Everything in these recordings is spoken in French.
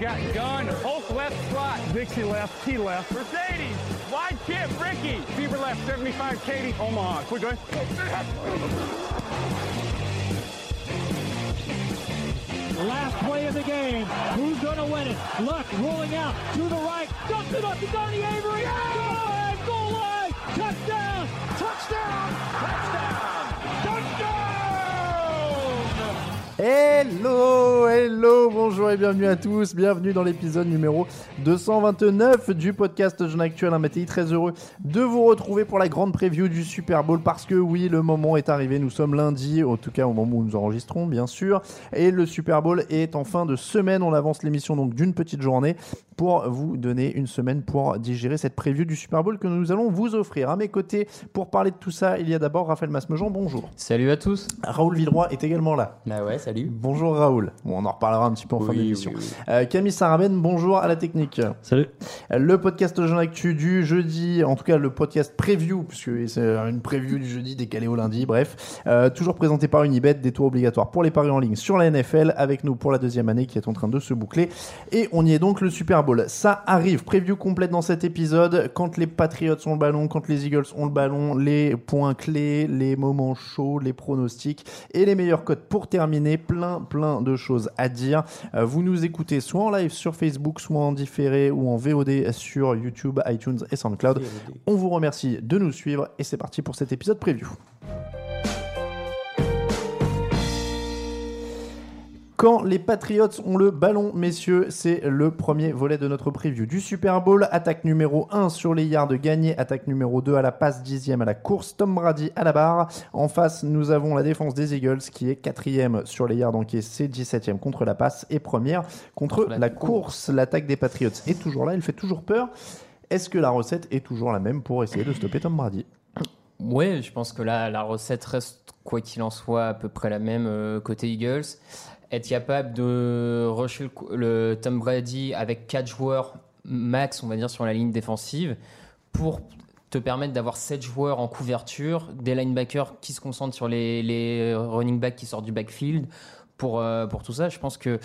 Got gun, Hulk left slot, Dixie left, T left, Mercedes, wide chip, Ricky, Fever left, 75, Katie, Omaha. Quick going. Last play of the game. Who's going to win it? Luck rolling out to the right. Dumps it up to Donnie Avery. Goal line, goal line. Touchdown, touchdown, touchdown, Hello, hello, bonjour et bienvenue à tous. Bienvenue dans l'épisode numéro 229 du podcast Jeune Actuel. Un très heureux de vous retrouver pour la grande preview du Super Bowl parce que oui, le moment est arrivé. Nous sommes lundi, en tout cas au moment où nous enregistrons, bien sûr. Et le Super Bowl est en fin de semaine. On avance l'émission donc d'une petite journée pour vous donner une semaine pour digérer cette preview du Super Bowl que nous allons vous offrir. À mes côtés, pour parler de tout ça, il y a d'abord Raphaël Masmejean. Bonjour. Salut à tous. Raoul Villeroy est également là. Bah ouais, salut. Bonjour Raoul. Bon, on en reparlera un petit peu en fin d'émission. oui, oui. Euh, Camille Sarabène, bonjour à la technique. Salut. Le podcast Jean Actu du jeudi, en tout cas le podcast preview, puisque c'est une preview du jeudi décalé au lundi, bref. Euh, toujours présenté par Unibet, des tours obligatoires pour les paris en ligne sur la NFL, avec nous pour la deuxième année qui est en train de se boucler. Et on y est donc le Super Bowl. Ça arrive, preview complète dans cet épisode. Quand les Patriots ont le ballon, quand les Eagles ont le ballon, les points clés, les moments chauds, les pronostics et les meilleurs codes pour terminer. Plein, plein de choses à dire. Euh, vous nous écoutez soit en live sur Facebook, soit en différé ou en VOD sur YouTube, iTunes et SoundCloud. On vous remercie de nous suivre et c'est parti pour cet épisode preview. Quand les Patriots ont le ballon, messieurs, c'est le premier volet de notre preview du Super Bowl. Attaque numéro 1 sur les yards gagnés, attaque numéro 2 à la passe, dixième à la course, Tom Brady à la barre. En face, nous avons la défense des Eagles qui est quatrième sur les yards encaissés, 17e contre la passe et première contre Contre la, la course. L'attaque des Patriots est toujours là, elle fait toujours peur. Est-ce que la recette est toujours la même pour essayer de stopper Tom Brady? Ouais, je pense que là, la recette reste, quoi qu'il en soit, à peu près la même euh, côté Eagles. Être capable de rusher le, Tom Brady avec 4 joueurs max, on va dire, sur la ligne défensive pour te permettre d'avoir 7 joueurs en couverture, des linebackers qui se concentrent sur les, les running backs qui sortent du backfield. Pour, euh, pour tout ça, je pense que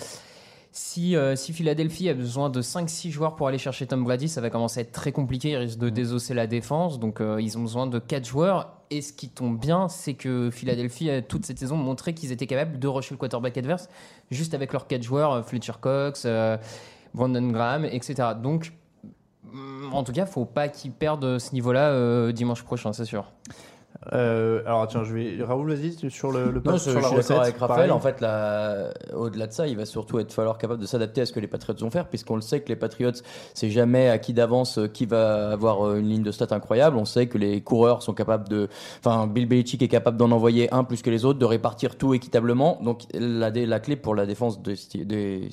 si, euh, si Philadelphie a besoin de 5-6 joueurs pour aller chercher Tom Brady, ça va commencer à être très compliqué. Ils risquent de désosser la défense. Donc, euh, ils ont besoin de 4 joueurs. Et ce qui tombe bien, c'est que Philadelphie a toute cette saison montré qu'ils étaient capables de rusher le quarterback adverse juste avec leurs 4 joueurs, euh, Fletcher Cox, euh, Brandon Graham, etc. Donc, mm, en tout cas, faut pas qu'ils perdent ce niveau-là dimanche prochain, c'est sûr. Euh, Alors tiens, je vais Raoul, vas-y sur le, le Non, sur je la suis recette. avec Raphaël. pareil. En fait, là, au-delà de ça, il va surtout être falloir capable de s'adapter à ce que les Patriots vont faire, puisqu'on le sait que les Patriots, c'est jamais acquis d'avance euh, qui va avoir euh, une ligne de stats incroyable. On sait que les coureurs sont capables de, enfin, Bill Belichick est capable d'en envoyer un plus que les autres, de répartir tout équitablement. Donc, la, clé pour la défense des, des,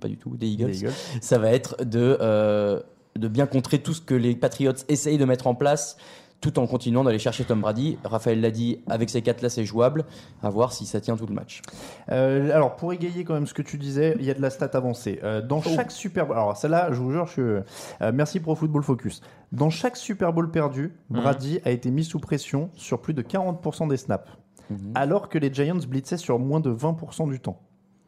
pas du tout, des Eagles, Les Eagles. ça va être de, euh, de bien contrer tout ce que les Patriots essayent de mettre en place tout en continuant d'aller chercher Tom Brady. Raphaël l'a dit, avec ces quatre-là, c'est jouable. À voir si ça tient tout le match. Euh, alors, pour égayer quand même ce que tu disais, il y a de la stat avancée. Euh, dans Oh. chaque Super Bowl, alors celle-là, je vous jure, je suis, euh, merci Pro Football Focus. Dans chaque Super Bowl perdu, Mhm. Brady a été mis sous pression sur plus de 40% des snaps, Mhm. alors que les Giants blitzaient sur moins de 20% du temps.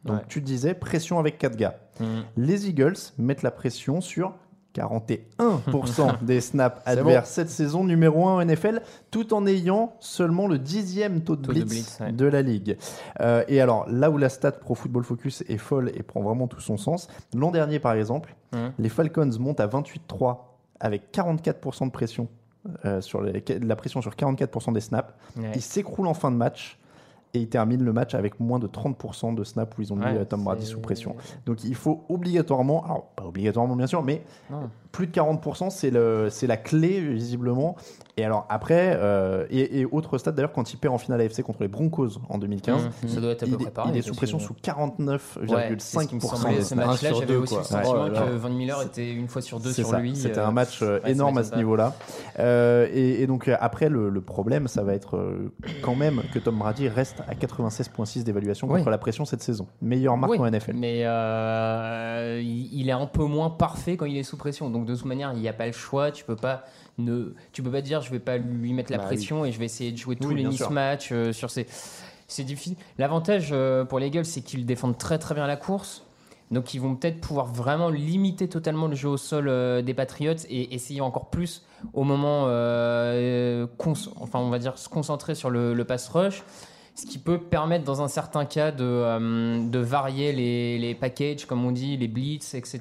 Donc Ouais. tu disais pression avec 4 gars. Mm. Les Eagles mettent la pression sur 41% des snaps adverses cette saison, numéro 1 en NFL, tout en ayant seulement le dixième taux de Taux de blitz, blitz, ouais. de la ligue. Euh, et alors, là où la stat Pro Football Focus est folle et prend vraiment tout son sens, l'an dernier par exemple, les Falcons montent à 28-3 avec 44% de pression. euh, sur les- la pression sur 44% des snaps. Ouais. Ils s'écroulent en fin de match et ils terminent le match avec moins de 30% de snaps où ils ont mis Ouais, euh, Tom Brady sous pression. Donc il faut obligatoirement, alors pas obligatoirement bien sûr, mais Non. Plus de 40%, c'est le- c'est la clé visiblement. Et alors après, euh, et, et autre stade d'ailleurs, quand il perd en finale AFC contre les Broncos en 2015, Mmh, ça doit être à peu il, près est- pareil. il est sous pression sous Ouais, c'est ce qui me 49,5% semblait, de Ce snaps. match-là, sur j'avais deux, aussi quoi. le sentiment Ouais, que. Von Miller était une fois sur deux sur ça, lui. C'était euh, un match euh, ouais, énorme à ce niveau-là. Euh, et, et donc après, le, le problème, ça va être quand même que Tom Brady reste à 96,6 d'évaluation contre la pression cette saison. Meilleure marque Oui, en NFL. Mais euh, il il est un peu moins parfait quand il est sous pression. Donc de toute manière, il n'y a pas le choix. Tu peux pas ne, tu peux pas dire je vais pas lui mettre la Bah pression et je vais essayer de jouer tous Oui, les mismatchs euh, sur ces. C'est difficile. L'avantage euh, pour les Eagles, c'est qu'ils défendent très très bien la course. Donc ils vont peut-être pouvoir vraiment limiter totalement le jeu au sol euh, des Patriots et essayer encore plus au moment, euh, enfin on va dire se concentrer sur le, le pass rush, ce qui peut permettre dans un certain cas de, euh, de varier les, les packages comme on dit, les blitz, etc.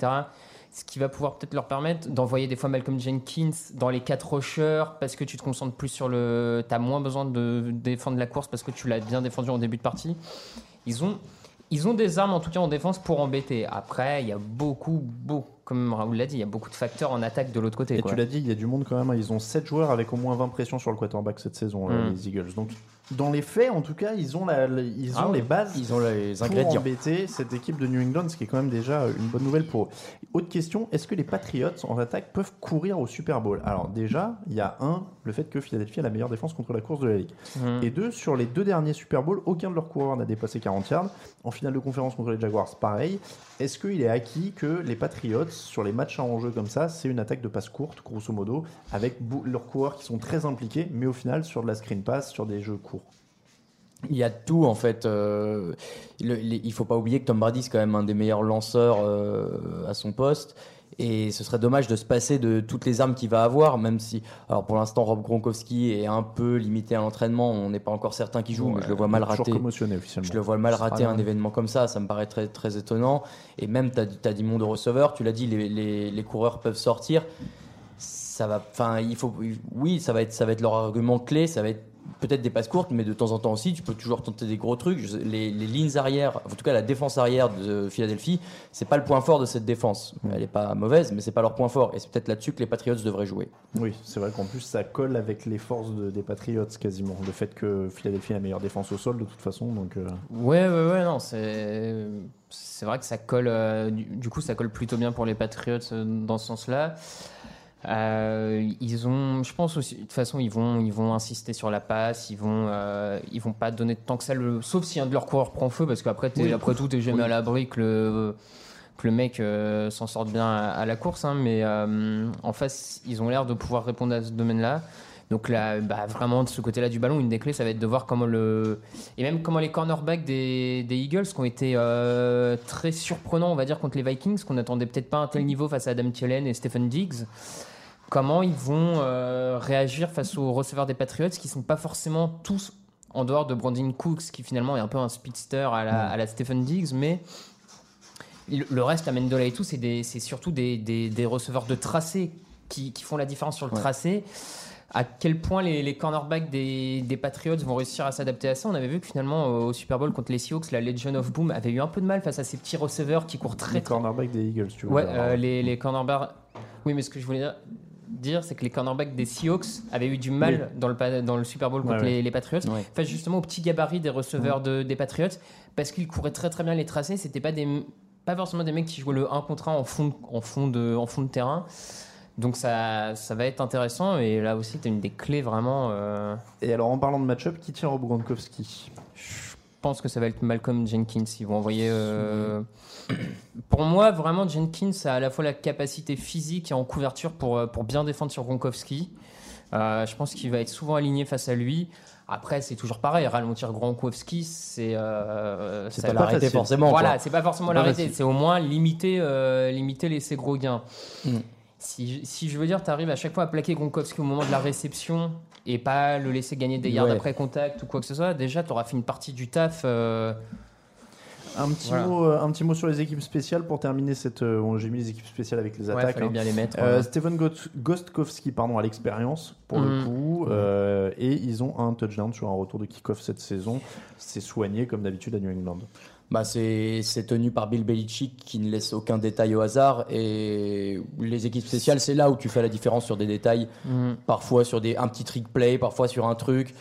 Ce qui va pouvoir peut-être leur permettre d'envoyer des fois Malcolm Jenkins dans les quatre rushers parce que tu te concentres plus sur le, t'as moins besoin de défendre la course parce que tu l'as bien défendu en début de partie. Ils ont ils ont des armes en tout cas en défense pour embêter. Après, il y a beaucoup, beaucoup, comme Raoul l'a dit, il y a beaucoup de facteurs en attaque de l'autre côté. Et quoi. tu l'as dit, il y a du monde quand même. hein. Ils ont 7 joueurs avec au moins 20 pressions sur le quarterback cette saison, euh, Mm. les Eagles. Donc, dans les faits, en tout cas, ils ont, la, ils ont Ah ouais. les bases Ils ont les pour ingrédients. embêter cette équipe de New England, ce qui est quand même déjà une bonne nouvelle pour eux. Autre question, est-ce que les Patriots en attaque peuvent courir au Super Bowl? Alors déjà, il y a un, le fait que Philadelphie a la meilleure défense contre la course de la Ligue. Mhm. Et deux, sur les deux derniers Super Bowls, aucun de leurs coureurs n'a dépassé 40 yards. En finale de conférence contre les Jaguars, pareil. Est-ce qu'il est acquis que les Patriots, sur les matchs à enjeu comme ça, c'est une attaque de passe courte, grosso modo, avec leurs coureurs qui sont très impliqués, mais au final sur de la screen pass, sur des jeux courts? Il y a tout en fait. Euh, le- il faut pas oublier que Tom Brady c'est quand même un des meilleurs lanceurs euh, à son poste. Et ce serait dommage de se passer de toutes les armes qu'il va avoir, même si, alors pour l'instant, Rob Gronkowski est un peu limité à l'entraînement. On n'est pas encore certain qu'il joue, mais je le vois mal rater. Je le vois mal rater un bien. événement comme ça, ça me paraît très, très étonnant. Et même, tu as, dit monde de receveurs, tu l'as dit, les, les- les coureurs peuvent sortir. Ça va, enfin, il faut, oui, ça va être, ça va être leur argument clé, ça va être peut-être des passes courtes, mais de temps en temps aussi, tu peux toujours tenter des gros trucs. Les, les lignes arrière, en tout cas la défense arrière de Philadelphie, c'est pas le point fort de cette défense. Elle est pas mauvaise, mais c'est pas leur point fort. Et c'est peut-être là-dessus que les Patriots devraient jouer. Oui, c'est vrai qu'en plus ça colle avec les forces de- des Patriots quasiment. Le fait que Philadelphie a la meilleure défense au sol de toute façon, donc euh, Ouais, ouais, ouais, non, c'est c'est vrai que ça colle. euh, du, du coup, ça colle plutôt bien pour les Patriots euh, dans ce sens-là. Euh, ils ont, je pense aussi, de toute façon, ils vont, ils vont insister sur la passe. Ils vont, euh, ils vont pas donner tant que ça le, sauf si un de leurs coureurs prend feu, parce qu'après, Oui. après tout, t'es jamais à l'abri que le, que le mec euh, s'en sorte bien à, à la course. hein, mais en face, ils ont l'air de pouvoir répondre à ce domaine-là. Donc là, bah, vraiment de ce côté-là du ballon, une des clés, ça va être de voir comment le et même comment les cornerbacks des, des Eagles qui ont été euh, très surprenants, on va dire, contre les Vikings, qu'on n'attendait peut-être pas à un tel niveau face à Adam Thielen et Stephen Diggs. Comment ils vont euh, réagir face aux receveurs des Patriots qui sont pas forcément tous en dehors de Brandon Cooks, qui finalement est un peu un speedster à la, à la Stephen Diggs, mais le le reste, Amendola et tout, c'est surtout des, des- des receveurs de tracé qui, qui font la différence sur le Ouais. tracé. À quel point les, les cornerbacks des, des Patriots vont réussir à s'adapter à ça? On avait vu que finalement au Super Bowl contre les Seahawks, la Legion of Boom avait eu un peu de mal face à ces petits receveurs qui courent très les cornerbacks des Eagles, tu vois. Ouais, euh, les, les cornerbacks. Oui, mais ce que je voulais dire, dire, c'est que les cornerbacks des Seahawks avaient eu du mal dans, le, dans le Super Bowl contre Ouais, ouais. Les, les Patriots, Ouais. face justement au petit gabarit des receveurs de- des Patriots, parce qu'ils couraient très très bien les tracés. C'était pas des pas forcément des mecs qui jouaient le 1 contre 1 en fond, de- en fond, de, en fond de terrain. Donc ça, ça va être intéressant et là aussi tu as une des clés vraiment. euh, Et alors en parlant de match-up, qui tient Rob Gronkowski? Je pense que ça va être Malcolm Jenkins. Ils vont envoyer. euh, Pour moi, vraiment, Jenkins a à la fois la capacité physique et en couverture pour, euh, pour bien défendre sur Gronkowski. Euh, je pense qu'il va être souvent aligné face à lui. Après, c'est toujours pareil. Ralentir Gronkowski, c'est. Euh, C'est pas l'arrêter forcément. Voilà, c'est pas forcément l'arrêter. C'est au moins limiter, limiter les, ses gros gains. Mm. Si, je- si je veux dire, tu arrives à chaque fois à plaquer Gronkowski au moment de la réception et pas le laisser gagner des yards Ouais. après contact ou quoi que ce soit, déjà, tu auras fait une partie du taf. euh, Un petit, Voilà. mot, euh, un petit mot sur les équipes spéciales pour terminer cette. euh, J'ai mis les équipes spéciales avec les ouais, attaques. fallait hein. bien les mettre. Euh, ouais. Steven Got- Gostkowski pardon, à l'expérience pour le Mhm. coup euh, et ils ont un touchdown sur un retour de kick-off cette saison c'est soigné comme d'habitude à New England Bah, c'est tenu par Bill Belichick qui ne laisse aucun détail au hasard. Et les équipes spéciales, c'est là où tu fais la différence sur des détails. Mhm. Parfois sur des, un petit trick play, parfois sur un truc.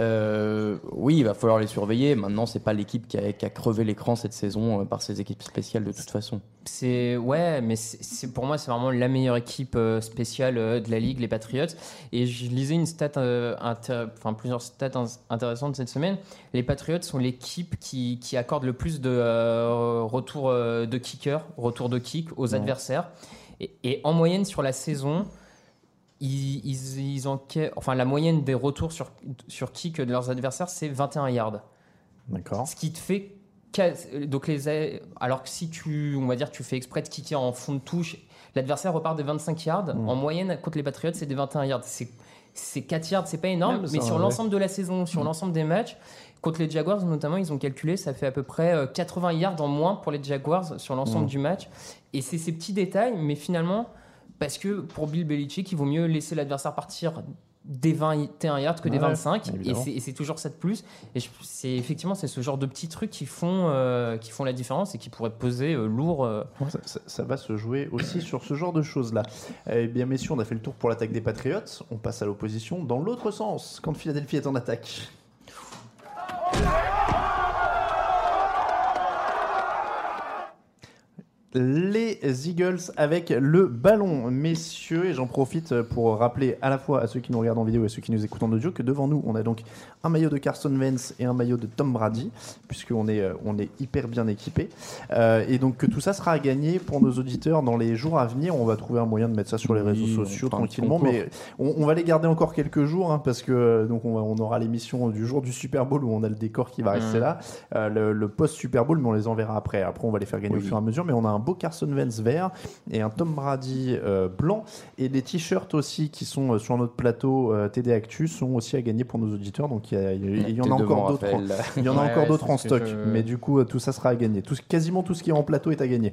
Euh, oui, il va falloir les surveiller. Maintenant, c'est pas l'équipe qui a, qui a crevé l'écran cette saison euh, par ces équipes spéciales de toute façon. C'est ouais, mais c'est pour moi c'est vraiment la meilleure équipe euh, spéciale de la ligue, les Patriots. Et je lisais une stat, euh, enfin plusieurs stats in- intéressantes cette semaine. Les Patriots sont l'équipe qui, qui accorde le plus de euh, retours euh, de kicker, retours de kick aux adversaires. Et, et en moyenne sur la saison, ils, ils, enfin la moyenne des retours sur sur kick de leurs adversaires c'est 21 yards. d'accord Ce qui te fait donc les alors que si tu on va dire tu fais exprès de kicker en fond de touche, l'adversaire repart des 25 yards. Mm. En moyenne contre les Patriots, c'est des 21 yards. C'est c'est 4 yards, c'est pas énorme, mais sur. Mm. l'ensemble de la saison, sur l'ensemble des matchs, contre les Jaguars notamment, ils ont calculé, ça fait à peu près euh, 80 yards en moins pour les Jaguars sur l'ensemble Mm. du match. Et c'est ces petits détails, mais finalement, parce que pour Bill Belichick, il vaut mieux laisser l'adversaire partir des 21 yards que des Ouais, 25 et c'est- toujours ça de plus. Et c'est effectivement c'est ce genre de petits trucs qui font euh, qui font la différence et qui pourraient peser euh, lourd euh. ça, ça- ça va se jouer aussi sur ce genre de choses là eh bien messieurs on a fait le tour pour l'attaque des Patriots on passe à l'opposition dans l'autre sens quand Philadelphie est en attaque les Eagles avec le ballon, messieurs, et j'en profite pour rappeler à la fois à ceux qui nous regardent en vidéo et à ceux qui nous écoutent en audio que devant nous, on a donc un maillot de Carson Wentz et un maillot de Tom Brady, puisqu'on est, euh, on est hyper bien équipé. Euh, et donc que tout ça sera à gagner pour nos auditeurs dans les jours à venir. On va trouver un moyen de mettre ça sur les réseaux sociaux tranquillement, mais on, on va les garder encore quelques jours, hein, parce que euh, donc on, va- on aura l'émission du jour du Super Bowl où on a le décor qui va rester Mhm. là, euh, le, le post-Super Bowl, mais on les enverra après. Après, on va les faire gagner au fur et à mesure, mais on a un beau Carson Wentz vert et un Tom Brady euh, blanc, et des t-shirts aussi qui sont euh, sur notre plateau euh, TD Actu sont aussi à gagner pour nos auditeurs, donc il y, en a encore d'autres. Il y en a encore d'autres en stock, je- mais du coup, tout ça sera à gagner. Tout, quasiment tout ce qui est en plateau est à gagner.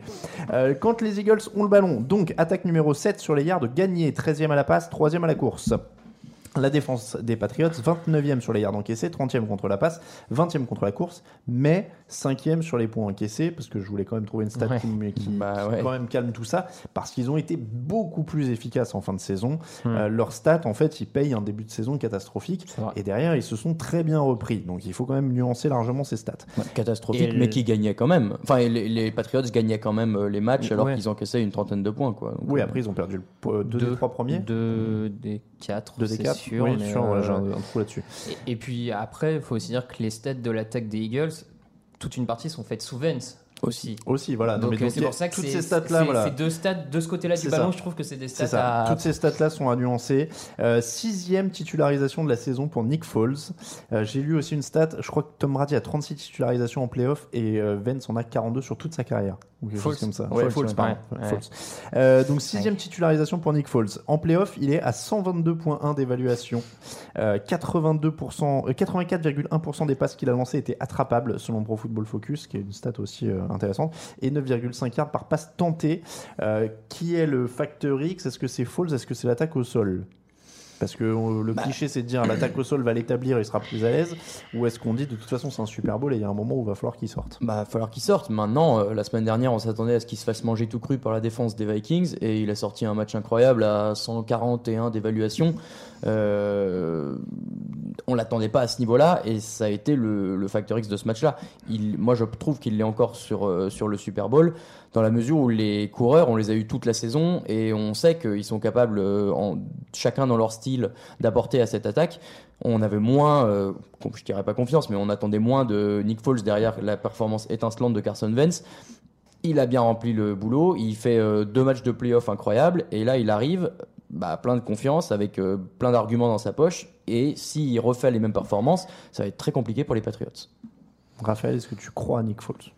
Quand les Eagles ont le ballon, donc attaque numéro 7 sur les yards, gagné, 13e à la passe, 3e à la course. La défense des Patriots, 29e sur les yards encaissés, 30e contre la passe, 20e contre la course, mais 5e sur les points encaissés, parce que je voulais quand même trouver une stat Ouais. qui, Bah qui ouais. quand même calme tout ça, parce qu'ils ont été beaucoup plus efficaces en fin de saison. Hmm. Euh, leurs stats, en fait, ils payent un début de saison catastrophique, et derrière, ils se sont très bien repris. Donc il faut quand même nuancer largement ces stats. Catastrophique, Et mais le- qui gagnait quand même. Enfin, les, les Patriots gagnaient quand même euh, les matchs alors Ouais. qu'ils encaissaient une trentaine de points. Quoi. Donc, Oui, euh, après, ils ont perdu le, po- deux, des trois premiers. deux des quatre Deux des quatre. Sûr oui, mais, sûr, ouais, euh, j'ai un, un trou là-dessus. et, et puis après il faut aussi dire que les stats de l'attaque des Eagles toute une partie sont faites sous Vance aussi Aussi, voilà. Non, donc mais euh, donc, c'est pour ça que toutes c'est- ces stats-là, voilà. c'est deux stats de ce côté-là du ballon ça. je trouve que c'est des stats ça. à Toutes ces stats-là sont à nuancer. Euh, sixième titularisation de la saison pour Nick Foles. Euh, J'ai lu aussi une stat. Je crois que Tom Brady a 36 titularisations en playoff et euh, Vance en a 42 sur toute sa carrière. Ou quelque chose comme ça. Ouais, pardon. Euh, donc sixième titularisation pour Nick Foles. En playoff, il est à 122.1 d'évaluation. Euh, 82%, euh, 84,1% des passes qu'il a lancées étaient attrapables selon Pro Football Focus, qui est une stat aussi euh, intéressante, et 9,5 yards par passe tentée. Euh, qui est le facteur X? Est-ce que c'est Foles? Est-ce que c'est l'attaque au sol? Parce que euh, le cliché c'est de dire l'attaque au sol va l'établir, il sera plus à l'aise, ou est-ce qu'on dit de toute façon c'est un Super Bowl et il y a un moment où il va falloir qu'il sorte Bah, va falloir qu'il sorte. Maintenant, euh, la semaine dernière, on s'attendait à ce qu'il se fasse manger tout cru par la défense des Vikings et il a sorti un match incroyable à 141 d'évaluation. Euh, on l'attendait pas à ce niveau-là et ça a été le, le facteur X de ce match-là. Il, moi, je trouve qu'il l'est encore sur, euh, sur le Super Bowl dans la mesure où les coureurs, on les a eu toute la saison et on sait qu'ils sont capables, euh, chacun dans leur style, d'apporter à cette attaque. On avait moins, euh, je dirais pas confiance, mais on attendait moins de Nick Foles derrière la performance étincelante de Carson Wentz. Il a bien rempli le boulot, il fait euh, deux matchs de playoff incroyables et là il arrive bah, plein de confiance, avec euh, plein d'arguments dans sa poche. Et s'il refait les mêmes performances, ça va être très compliqué pour les Patriots. Raphaël, est-ce que tu crois à Nick Foles?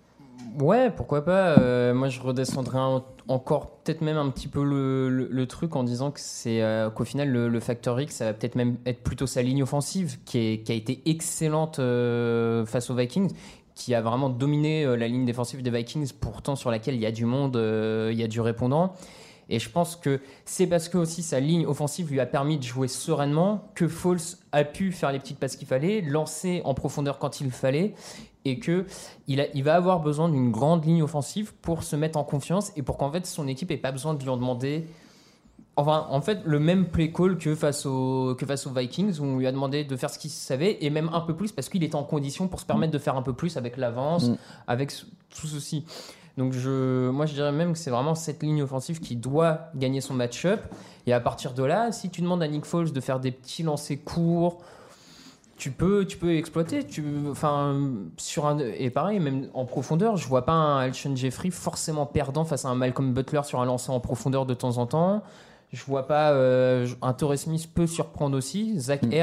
Ouais, pourquoi pas. Euh, moi, je redescendrais un- encore peut-être même un petit peu le, truc en disant que c'est euh, qu'au final le, le facteur X, ça va peut-être même être plutôt sa ligne offensive qui, a été excellente euh, face aux Vikings, qui a vraiment dominé la ligne défensive des Vikings, pourtant sur laquelle il y a du monde, il y a du répondant. Et je pense que c'est parce que aussi sa ligne offensive lui a permis de jouer sereinement que Foles a pu faire les petites passes qu'il fallait, lancer en profondeur quand il fallait, et que il, a- il va avoir besoin d'une grande ligne offensive pour se mettre en confiance et pour qu'en fait son équipe ait pas besoin de lui en demander. Enfin, en fait, le même play call que face, aux, que face aux Vikings, où on lui a demandé de faire ce qu'il savait, et même un peu plus, parce qu'il était en condition pour se permettre de faire un peu plus avec l'avance, Mm. avec tout ceci. Donc, je, moi, je dirais même que c'est vraiment cette ligne offensive qui doit gagner son match-up. Et à partir de là, si tu demandes à Nick Foles de faire des petits lancers courts, tu peux, tu peux exploiter. Tu, enfin, sur un, et pareil, même en profondeur, je vois pas un Alshon Jeffrey forcément perdant face à un Malcolm Butler sur un lancer en profondeur de temps en temps. Je vois pas euh, un Torrey Smith peut surprendre aussi. Zach Mm.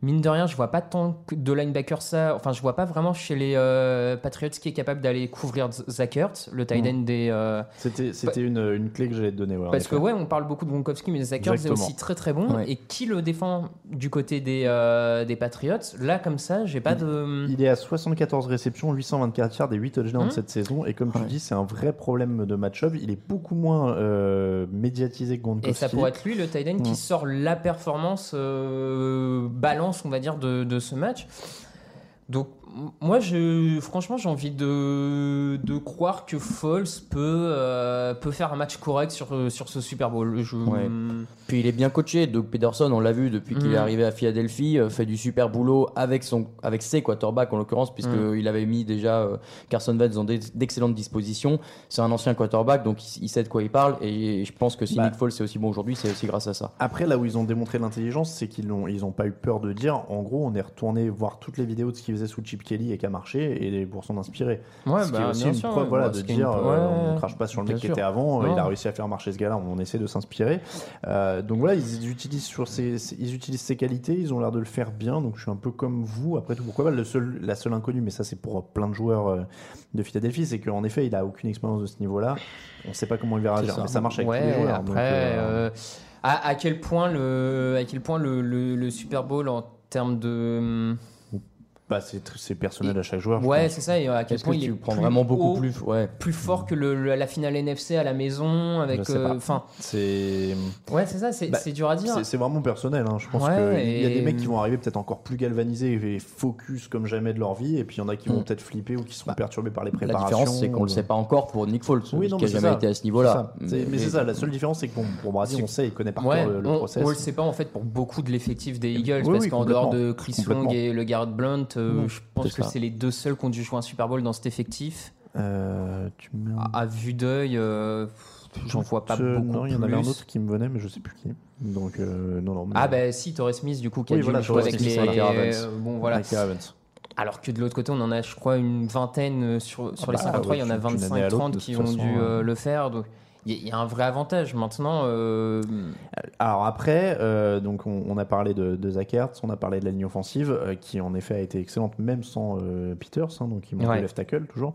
Mine de rien, je vois pas tant de linebackers ça. Enfin, je vois pas vraiment chez les euh, Patriots qui est capable d'aller couvrir Zach Ertz, le tight end des. euh, C'était c'était une, une clé que j'allais te donner. ouais, parce que ouais, on parle beaucoup de Gronkowski, mais Zach Ertz est aussi très très bon. Ouais. Et qui le défend du côté des, euh, des Patriots? Là, comme ça, j'ai pas de. Il est à 74 réceptions, 824 yards et 8 touchdowns Hum. cette saison. Et comme tu Ouais. dis, c'est un vrai problème de match-up. Il est beaucoup moins euh, médiatisé que Gronkowski. Et ça pourrait être lui, le tight end, qui Mm. sort la performance euh, on va dire, de, de ce match. Donc, moi, je, franchement, j'ai envie de, de croire que Foles peut, euh, peut faire un match correct sur, sur ce Super Bowl. Je, Ouais. Puis il est bien coaché. Doug Peterson, on l'a vu depuis qu'il est arrivé à Philadelphie, euh, fait du super boulot avec, son, avec ses quarterbacks en l'occurrence, puisqu'il avait mis déjà euh, Carson Wentz dans d'excellentes dispositions. C'est un ancien quarterback, donc il, il sait de quoi il parle. Et je pense que si Bah. Nick Foles est aussi bon aujourd'hui, c'est aussi grâce à ça. Après, là où ils ont démontré l'intelligence, c'est qu'ils n'ont ils ont pas eu peur de dire en gros, on est retourné voir toutes les vidéos de ce qu'ils faisaient sous Chip Kelly et qui a marché et pour s'en inspirer. Ouais, ce qui est bah, aussi une sûr, preuve ouais. voilà, Bah, de dire une- euh, on crache pas sur le bien mec qui était avant, euh, Non. il a réussi à faire marcher ce gars-là, on essaie de s'inspirer. Euh, donc voilà, ils utilisent, sur ses, ses- ils utilisent ses qualités, ils ont l'air de le faire bien, donc je suis un peu comme vous. Après tout, pourquoi pas le seul, La seule inconnue, mais ça c'est pour plein de joueurs de Philadelphie, c'est qu'en effet, il a aucune expérience de ce niveau-là. On sait pas comment il va réagir, ça. mais ça marche avec ouais, tous les joueurs. Après, donc, à, à quel point le, à quel point le, le, le Super Bowl en termes de. Bah, c'est personnel à chaque joueur. Ouais, c'est ça. Et à quel point que il tu est prends plus vraiment beaucoup haut, plus Ouais. plus fort que le, le- la finale NFC à la maison avec. Euh, Enfin, C'est. ouais, c'est ça. C'est Bah, dur à dire. C'est vraiment personnel. hein. Je pense Ouais, qu'il y a des mecs qui vont arriver peut-être encore plus galvanisés et focus comme jamais de leur vie, et puis il y en a qui vont Mm. peut-être flipper ou qui seront Bah, perturbés par les La préparations. différence, c'est qu'on ou- le sait pas encore pour Nick Foles, Oui, non, qui mais a c'est jamais ça. été à ce niveau-là. Mais, c'est ça, la seule différence, c'est que pour Brady, on sait, il connaît par cœur le, process. on le sait pas en fait pour beaucoup de l'effectif des Eagles parce qu'en dehors de Chris. Long et le Garrett Blunt, euh, je pense que c'est les deux seuls qui ont dû jouer un Super Bowl dans cet effectif. Euh, tu me mets un À, à vue d'œil, euh, j'en vois pas beaucoup Non, il y en avait un autre qui me venait, mais je sais plus qui. Donc, euh, non, non. mais- Ah bah si, Torrey Smith du coup qui a Oui, voilà, jouer Torrey avec Smith, les voilà. Bon voilà. Alors que de l'autre côté, on en a je crois une vingtaine sur sur Ah les bah, 53, il y en a ouais, d'une année à 25 l'autre, 30 de qui toute ont dû le faire donc il y, a- un vrai avantage maintenant euh, Alors après, euh, donc on, on a parlé de, de on a parlé de la ligne offensive, euh, qui en effet a été excellente même sans Peters, hein, donc il manque Ouais. left tackle toujours.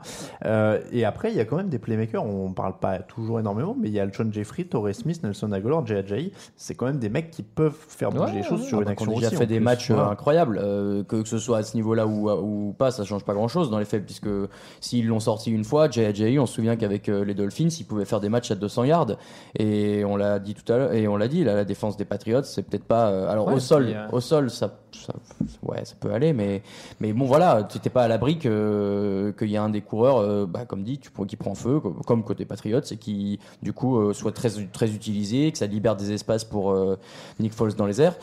Et après, il y a quand même des playmakers, on parle pas toujours énormément, mais il y a John Jeffrey, Torrey Smith, Nelson Aguilar, Jay Ajayi, c'est quand même des mecs qui peuvent faire bouger Ouais, les choses ouais, sur une bah, action qu'on a déjà fait des plus. matchs incroyables, que, que ce soit à ce niveau-là ou, ou pas, ça change pas grand-chose dans les faits, puisque s'ils l'ont sorti une fois, Jay on se souvient qu'avec les Dolphins, ils pouvaient faire des matchs à 200 yards, et on l'a dit tout à l'heure, et on l'a dit, là, la défense des Patriots, c'est peut-être pas, euh, alors Ouais, au sol, puis, euh, au sol, ça, ça- ouais, ça peut aller, mais, mais bon voilà, tu n'étais pas à l'abri que- qu'il y a un des coureurs, euh, bah, comme dit, tu, qui prend feu, comme, côté Patriots, et qui du coup soit très, très utilisé, que ça libère des espaces pour Nick Foles dans les airs.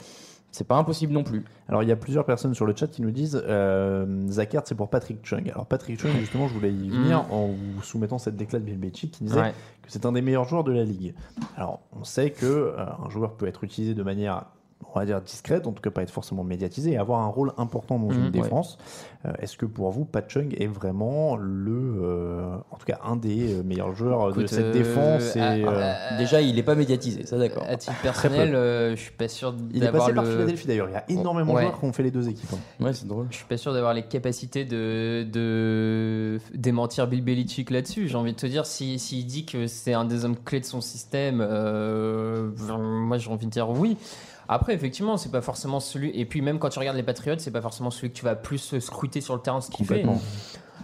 C'est pas impossible non plus. Alors il y a plusieurs personnes sur le chat qui nous disent euh, c'est pour Patrick Chung. Alors Patrick Chung justement je voulais y venir en vous soumettant cette déclat de Bill Belichick qui disait Mm. ouais. que c'est un des meilleurs joueurs de la ligue. Alors on sait que euh, un joueur peut être utilisé de manière on va dire discrète, en tout cas pas être forcément médiatisée, et avoir un rôle important dans une Mhm, défense. Euh, Est-ce que pour vous, Pat Chung est vraiment le, euh, en tout cas un des euh, meilleurs joueurs de cette euh, défense et, ah, euh, ah, Déjà, il est pas médiatisé, ça d'accord. À titre personnel, euh, je suis pas sûr Il est d'avoir passé par le. Philadelphie d'ailleurs. Il y a énormément Ouais. de joueurs qui ont fait les deux équipes. hein. Ouais, c'est drôle. Je suis pas sûr d'avoir les capacités de, de démentir Bill Belichick là-dessus. J'ai envie de te dire, s'il si, s'il dit que c'est un des hommes clés de son système, euh, moi j'ai envie de dire oui. Après, effectivement, c'est pas forcément celui. Et puis, même quand tu regardes les Patriots, c'est pas forcément celui que tu vas plus scruter sur le terrain ce qu'il fait.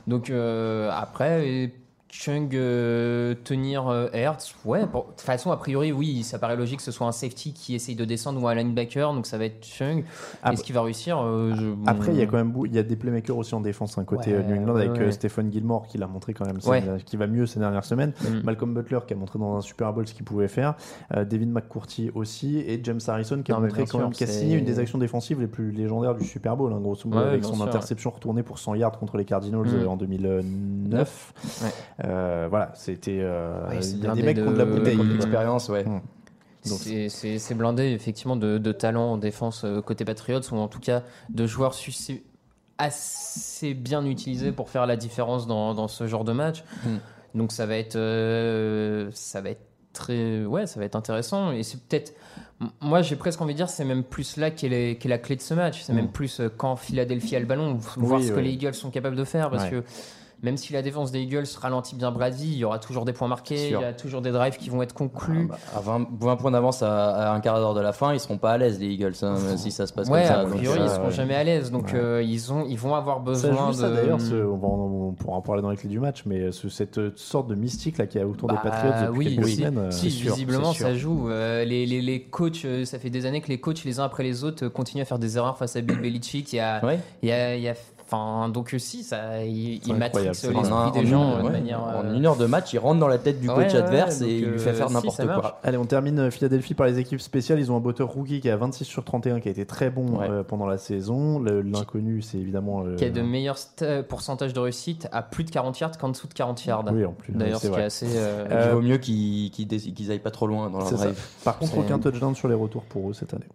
Donc, euh, après, et Chung euh, tenir euh, Hertz, ouais, pour- de toute façon, a priori, oui, ça paraît logique que ce soit un safety qui essaye de descendre ou un linebacker, donc ça va être Chung. Après- Est-ce qu'il va réussir Euh, je- Après, il y a quand même il y a des playmakers aussi en défense, un côté Ouais, euh, New England avec ouais, euh. Stephen Gilmore qui l'a montré quand même, qui va mieux ces dernières semaines. Mm. Malcolm Butler qui a montré dans un Super Bowl ce qu'il pouvait faire. Euh, David McCourty aussi et James Harrison qui a Non, montré quand même qui a signé une des actions défensives les plus légendaires du Super Bowl, hein, grosso modo, Ouais, avec son sûr, interception retournée pour 100 yards contre les Cardinals Mm. euh, en 2009. Euh, voilà, c'était. euh, il y a des mecs qui ont de la bouteille. de- L'expérience, ouais. Donc- C'est- blindé effectivement de, de talent en défense euh, côté Patriots ou en tout cas de joueurs assez bien utilisés pour faire la différence dans, dans ce genre de match. Mm. Donc ça va être euh, ça va être très ouais ça va être intéressant et c'est peut-être moi j'ai presque envie de dire c'est même plus là qu'est est qu'est la clé de ce match c'est même plus euh, quand Philadelphie a le ballon voir Oui, ce que les Eagles sont capables de faire parce Ouais. que même si la défense des Eagles ralentit bien Brady, il y aura toujours des points marqués, il y a toujours des drives qui vont être conclus. Ah bah, à 20, 20 points d'avance à, à un quart d'heure de la fin, ils seront pas à l'aise les Eagles hein, si ça se passe ouais, comme ça. a priori, euh, ils seront ouais. jamais à l'aise, donc Ouais. euh, ils, ont, ils vont avoir Ça besoin joue de. ça d'ailleurs, on, on pourra en parler dans les clés du match, mais ce- cette euh, sorte de mystique là qu'il y a autour Bah, des Patriots depuis oui, quelques semaines. euh, si, c'est sûr, visiblement ça joue. Euh, les, les, les coachs, euh, ça fait des années que les coachs, les uns après les autres, euh, continuent à faire des erreurs face à Bill Belichick. Il y a, Ouais. il y a, il y a- enfin, donc euh, si, ça, il, il matrixe l'esprit des gens une- euh, de ouais, manière. en euh, une heure de match, il rentre dans la tête du coach ouais, adverse et il lui fait euh, faire n'importe quoi. Allez, on termine euh, Philadelphie par les équipes spéciales. Ils ont un botteur rookie qui a 26 sur 31, qui a été très bon Ouais. euh, pendant la saison. L'inconnu, c'est évidemment. euh, Qui a de meilleurs pourcentages de réussite à plus de 40 yards qu'en dessous de 40 yards. Oui, en plus. D'ailleurs, c'est ce qui est assez. euh, Euh, Il vaut mieux qu'ils aillent pas trop loin dans leur drive. Par contre, aucun touchdown sur les retours pour eux cette année.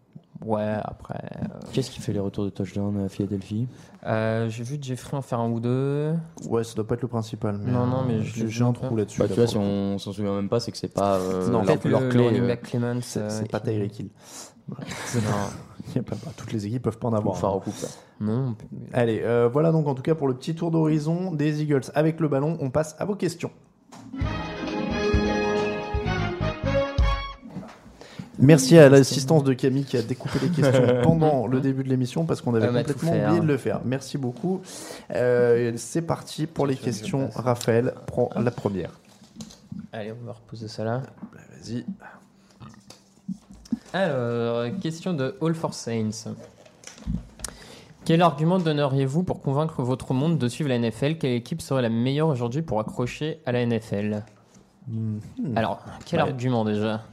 Ouais, après. euh, Qu'est-ce qui fait les retours de touchdown à Philadelphie? Euh, J'ai vu Jeffrey en faire un ou deux. Ouais, ça doit pas être le principal. Mais Non, non, euh, mais j'ai un trou là-dessus. bah, Tu vois, si on s'en souvient même pas, c'est que c'est pas euh, Non, leur, Peut-être leur le, clé. euh. C'est euh, pas Tyreek Hill. Non, Il y a pas- pas- Toutes les équipes peuvent pas en avoir. Hein. au Cooper. non. Allez, euh, voilà donc en tout cas pour le petit tour d'horizon des Eagles avec le ballon. On passe à vos questions. Merci à l'assistance de Camille qui a découpé les questions pendant le début de l'émission parce qu'on avait Elle complètement oublié de le faire. Merci beaucoup. Euh, C'est parti pour les questions. Raphaël prend la première. Allez, on va reposer ça là. Vas-y. Alors, question de All for Saints. Quel argument donneriez-vous pour convaincre votre monde de suivre la NFL Quelle équipe serait la meilleure aujourd'hui pour accrocher à la NFL Hmm. Alors, quel Ouais. argument déjà?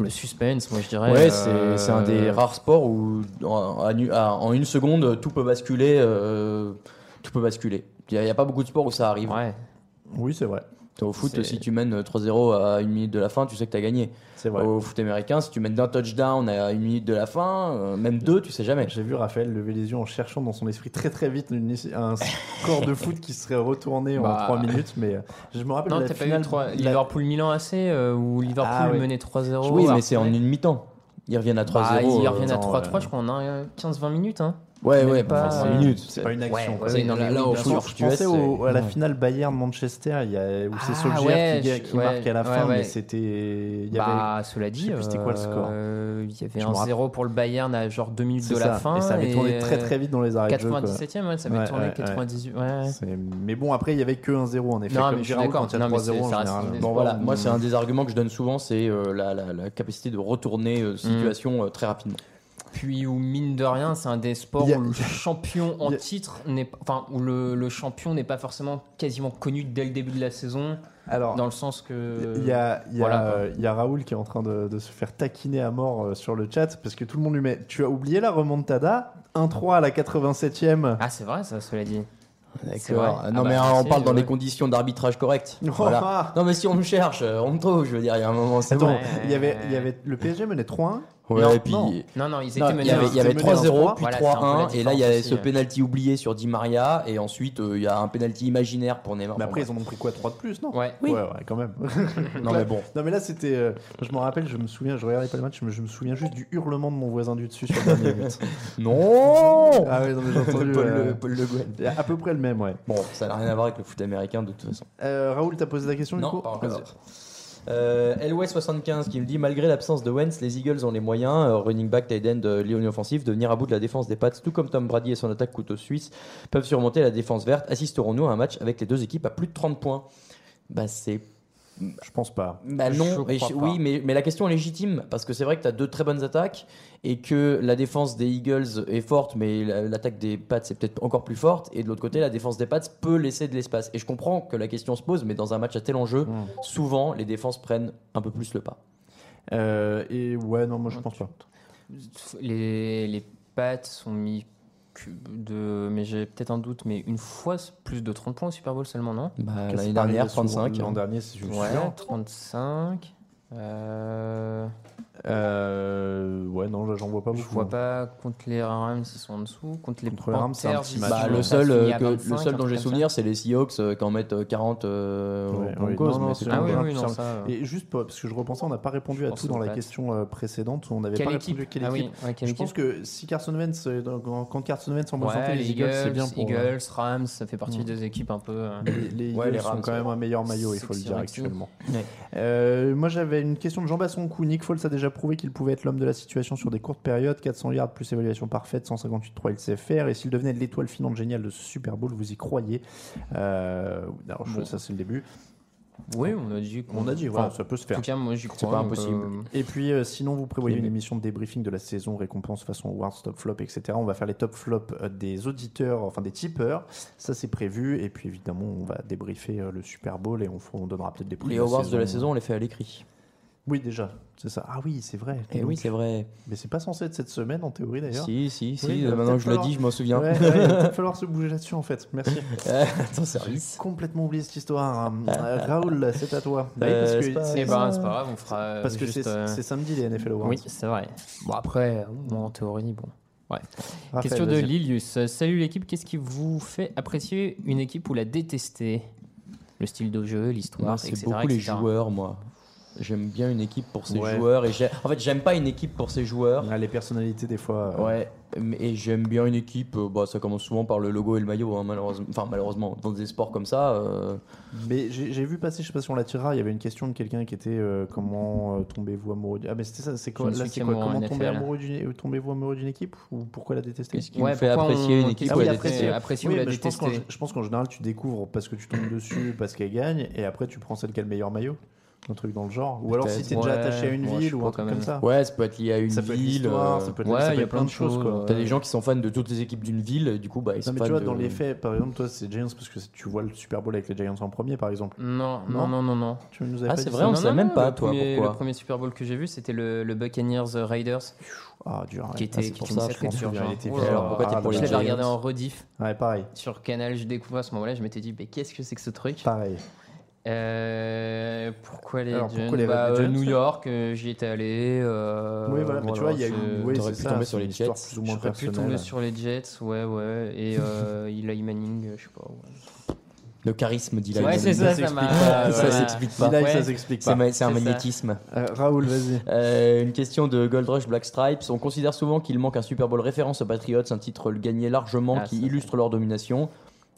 Le suspense, moi je dirais. Ouais, euh, c'est un des rares sports où en, une seconde tout peut basculer. euh, tout peut basculer. Il n'y a, pas beaucoup de sports où ça arrive. Ouais. Oui, c'est vrai. Au foot, si tu mènes 3-0 à une minute de la fin, tu sais que tu as gagné. C'est vrai. Au foot américain, si tu mènes d'un touchdown à une minute de la fin, euh, même deux, tu sais jamais. J'ai vu Raphaël lever les yeux en cherchant dans son esprit très très vite une- un score de foot qui serait retourné en Bah. 3 minutes, mais euh, je me rappelle Non, de la t'as pas finale. eu trois- la- Liverpool-Milan AC euh, où Liverpool Ah, ouais. menait 3-0. Oui, mais après- c'est en une mi-temps. Ils reviennent à 3-0. Bah, ils euh, reviennent à attends, 3-3, euh, je crois, en un- 15-20 minutes. Hein. Ouais, ouais, pas, pas euh, minutes. C'est pas une action. Ouais, ouais, non, là, foot, sûr. Je tu pensais au- à la finale Bayern-Manchester, il y a, où c'est Ah, Solskjaer ouais, qui, je- qui ouais, marque à la ouais, fin, mais c'était. Il y avait. Bah, cela dit, c'était quoi le score. euh, il y avait Je un me rappelle. 0 pour le Bayern à genre 2 minutes de ça. la fin. et ça avait tourné très très vite dans les arrêts de jeu. quoi. 97ème, ouais, ça avait Ouais, tourné ouais, 98. Ouais. C'est- Mais bon, après, il y avait que 1-0 en effet. Non, mais je suis d'accord. quand il y a Non, mais 3-0 en c'est- ça reste général. des Bon voilà, moi c'est un des arguments que je donne souvent, c'est euh, la, capacité de retourner situation très rapidement. Puis où mine de rien, c'est un des sports a- où le champion en a- titre n'est pas- enfin où le, le champion n'est pas forcément quasiment connu dès le début de la saison, Alors, dans le sens que Il y a, il y, a, voilà, y a Raoul qui est en train de, de se faire taquiner à mort euh, sur le chat parce que tout le monde lui met Tu as oublié la remontada? 1-3 à la 87e. ah c'est vrai ça, cela dit. C'est D'accord. vrai. Non Ah mais bah, on parle dans ouais. des conditions d'arbitrage correctes. Oh, Voilà. ah. Non mais si on me cherche, euh, on me trouve, je veux dire, il y a un moment c'est bon. Ouais. il y avait, il y avait le PSG menait 3-1 Ouais, Non, et puis. non. Non, non, ils étaient Non, Il menés y avait, il y avait mené 3-0, 1-3. puis Voilà, c'est un peu 3-1, la et là il y a ce penalty oublié sur Di Maria, et ensuite euh, il y a un penalty imaginaire pour Neymar. Mais après, ils en ont pris quoi 3 de plus, non? Ouais. Ouais, ouais, quand même. Non, mais bon. Non, mais là, c'était. euh, je me rappelle, je me souviens, je regardais pas le match, mais je me souviens juste du hurlement de mon voisin du dessus sur le dernier but. Non Ah ouais, non, mais j'ai entendu. Paul, euh, Le, Paul Le Guen. à peu près le même, ouais. Bon, ça n'a rien à voir avec le foot américain de toute façon. Euh, Raoul, t'as posé la question du Non, coup? pas Vas-y. encore. Euh, LW75 qui me dit malgré l'absence de Wentz, les Eagles ont les moyens, euh, running back, tight end, euh, ligne offensif, de venir à bout de la défense des Pats, tout comme Tom Brady et son attaque couteau suisse peuvent surmonter la défense verte. Assisterons-nous à un match avec les deux équipes à plus de 30 points? Bah c'est Je pense pas. bah non, je- oui, mais, mais la question est légitime parce que c'est vrai que tu as deux très bonnes attaques et que la défense des Eagles est forte, mais la- l'attaque des Pats est peut-être encore plus forte. Et de l'autre côté, la défense des Pats peut laisser de l'espace. Et je comprends que la question se pose, mais dans un match à tel enjeu, Mm. souvent les défenses prennent un peu plus le pas. Euh, et ouais, non, moi je pense pas. Les, les pattes sont mis de. Mais j'ai peut-être un doute, mais une fois plus de 30 points au Super Bowl seulement, non? Bah, L'année dernière, arrivé souvent. 35. L'an dernier, c'est juste. Ouais, 35. Euh, Euh, ouais, non, j'en vois pas je beaucoup. vois pas contre les Rams, ils sont en dessous. Contre les Contre les Rams, c'est un Panthers, petit match. Bah, le seul, euh, à que, 25, le seul dont j'ai souvenir, c'est les Seahawks euh, qui en mettent euh, 40 euh, Ouais, cause. non. Ah oui, non, ça. euh, Et juste parce que je repensais, on n'a pas répondu à tout dans la question précédente où on n'avait Quelle pas équipe? répondu à quelle Ah équipe. oui, ouais, quelle Je pense que si Carson Wentz, quand Carson Wentz en bonne santé, les Eagles, c'est bien pour. Eagles, Rams, ça fait partie Mm. des équipes un peu. Les, Eagles Rams, quand même un meilleur maillot, il faut le dire actuellement. Moi j'avais une question de Jean Bassoncou. Nick Foles a déjà prouvé qu'il pouvait être l'homme de la situation sur des courtes périodes. 400 yards plus évaluation parfaite, 158-3 il sait faire. Et s'il devenait l'étoile filante géniale de ce Super Bowl, vous y croyez? Euh, alors, je- Bon. Ça c'est le début. Oui, on a dit. On a dit, voilà, enfin, ça peut se En faire. tout cas, moi j'y crois. pas donc, impossible. euh, Et puis, euh, sinon, vous prévoyez une émission de débriefing de la saison, récompense façon awards, top flop, etc. On va faire les top flops des auditeurs, enfin des tipeurs. Ça, c'est prévu. Et puis, évidemment, on va débriefer le Super Bowl et on donnera peut-être des prix. Les awards de la saison, on les fait à l'écrit. Oui, déjà. C'est ça. Ah oui, c'est vrai. Et Donc, oui, c'est vrai. Mais c'est pas censé être cette semaine, en théorie, d'ailleurs. Si, si, si. Oui, maintenant que je le falloir- dis, je m'en souviens. Ouais, ouais, il va falloir se bouger là-dessus, en fait. Merci. Ton J'ai service. complètement oublié cette histoire. Euh, Raoul, c'est à toi. Oui, Euh, parce que c'est pas- Eh c'est- ben, c'est pas grave, on fera. euh, parce que c'est euh, samedi, les NFL Awards. Oui, c'est vrai. Bon, après, moi, en théorie, bon. Raphaël, Question de. Lilius. Salut l'équipe, qu'est-ce qui vous fait apprécier une équipe ou la détester? Le style de jeu, l'histoire, etc. c'est beaucoup les etc. joueurs, moi. J'aime bien une équipe pour ses Ouais. joueurs. Et j'ai- en fait, j'aime pas une équipe pour ses joueurs. Ah, les personnalités, des fois. euh, Ouais, mais- et j'aime bien une équipe. euh, bah, ça commence souvent par le logo et le maillot, hein, malheureusement. Enfin, malheureusement, dans des sports comme ça. euh, Mais j'ai vu passer, je sais pas si on la tirera, il y avait une question de quelqu'un qui était euh, comment tombez-vous amoureux du- Ah mais c'était ça, c'est quoi Là Comment tomber NFL. amoureux d'une tombez-vous amoureux d'une équipe ou pourquoi la détester? Qu'est-ce qui Ouais, fait apprécier on- une équipe qu'est-ce ou qui la te fait détester apprécier Oui, ou la mais je pense qu'en détester je pense qu'en général tu découvres parce que tu tombes dessus parce qu'elle gagne et après tu prends celle qui a le meilleur maillot, un truc dans le genre. Ou alors si t'es déjà attaché à une ville ou un truc comme ça. Ouais, ça peut être lié à une Ça peut être ville. euh, ça peut être, ouais, il peut y a plein de choses, quoi. T'as des gens qui sont fans de toutes les équipes d'une ville, et du coup, bah, ils Non sont mais fans tu vois de- dans les faits, par exemple toi c'est Giants parce que tu vois le Super Bowl avec les Giants en premier par exemple. Non, Non non, non. Tu nous avais Ah, c'est vrai, on non, sait même pas, toi, premier, pourquoi Le premier Super Bowl que j'ai vu, c'était le, le Buccaneers euh, Raiders, Ah dur. qui était, Ah, était une ça, je sacrée alors, pourquoi t'es pour les Je l'avais regardé en rediff Ouais pareil, sur Canal, je découvre à ce moment-là, je m'étais dit, mais qu'est-ce que c'est que ce truc? Pareil. Euh, pourquoi les Alors, pourquoi les Bah, Giants, euh, New. York, euh, j'y étais allé. euh, oui voilà, mais tu vois il y a eu, oui, t'aurais c'est pu ça, tomber c'est sur une les histoire Jets. plus ou moins J'aurais pu personnelle. tomber sur les Jets, ouais, ouais. Et euh, Eli Manning, je sais pas. ouais. Le charisme d'Eli Ouais, c'est ça, ça s'explique m'a. pas, ça voilà. s'explique pas. Ouais. ça s'explique C'est pas. ma- c'est un C'est ça. magnétisme. Euh, Raoul, vas-y. Euh, une question de Gold Rush Black Stripes. On considère souvent qu'il manque un Super Bowl référence aux Patriots, un titre gagné largement Ah, qui ça, illustre leur domination.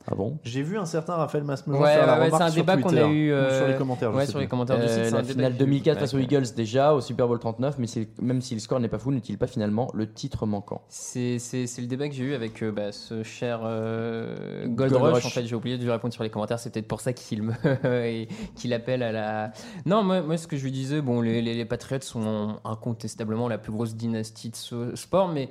Ah bon J'ai vu un certain Raphaël Masmejean Ouais, faire la ouais, ouais, remarque c'est un débat qu'on Twitter, a eu, euh, sur les commentaires. je Ouais, sur les commentaires de Euh, site, c'est un la finale que- 2004 ouais, face aux ouais. Eagles déjà au Super Bowl 39, mais même si le score n'est pas fou, n'est-il pas finalement le titre manquant? C'est le débat que j'ai eu avec euh, bah, ce cher euh, Gold, Gold Rush. Rush. En fait, j'ai oublié de lui répondre sur les commentaires. C'est peut-être pour ça qu'il me qu'il appelle à la. Non, moi, moi, ce que je lui disais, bon, les, les, les Patriots sont incontestablement la plus grosse dynastie de ce sport, mais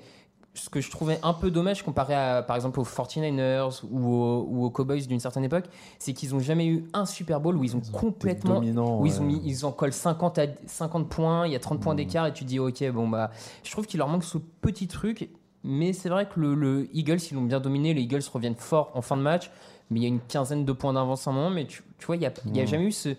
ce que je trouvais un peu dommage comparé à, par exemple, aux 49ers ou aux, ou aux Cowboys d'une certaine époque, c'est qu'ils n'ont jamais eu un Super Bowl où ils ont complètement dominant, où ils, ont mis, ils en collent 50, à, 50 points, il y a 30 Mm. points d'écart et tu dis ok bon bah je trouve qu'il leur manque ce petit truc mais c'est vrai que le, le Eagles ils l'ont bien dominé, les Eagles reviennent fort en fin de match mais il y a une quinzaine de points d'avance à un moment mais tu, tu vois il n'y a, il y a Mm. jamais eu ce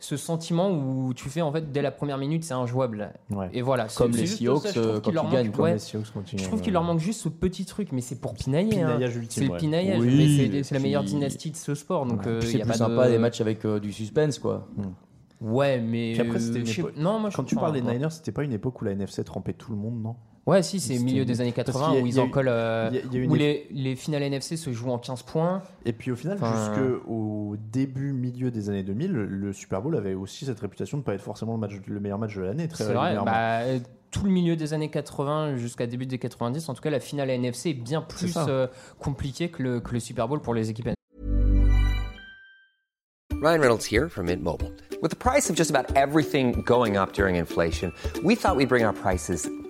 ce sentiment où tu fais en fait dès la première minute c'est injouable. Ouais. Et voilà, Comme c'est les Seahawks, ça, je trouve euh, qu'il quand manque- Comme les Seahawks continuent, Je trouve ouais. qu'il leur manque juste ce petit truc, mais c'est pour pinailler. hein. C'est le ouais. pinaillage, Oui, mais c'est- la meilleure dynastie de ce sport. Donc euh, c'est plus pas sympa de... des matchs avec euh, du suspense, quoi. Ouais, mais. Après, euh, Non, moi Quand tu parles des ouais. Niners, c'était pas une époque où la NFC trempait tout le monde, non? Ouais, si, c'est milieu des années parce 80 qu'il y a- où ils en collent. euh, il y a- il y a une où les, les finales NFC se jouent en 15 points. Et puis au final, Enfin, jusqu'au début, milieu des années 2000, le, le Super Bowl avait aussi cette réputation de ne pas être forcément le, match, le meilleur match de l'année. C'est vrai, bah, euh, tout le milieu des années 80 jusqu'à début des 90, en tout cas, la finale NFC est bien plus euh, compliquée que le, que le Super Bowl pour les équipes Ryan Reynolds here from Mint Mobile. With the price of just about everything going up during inflation, we thought we'd bring our prices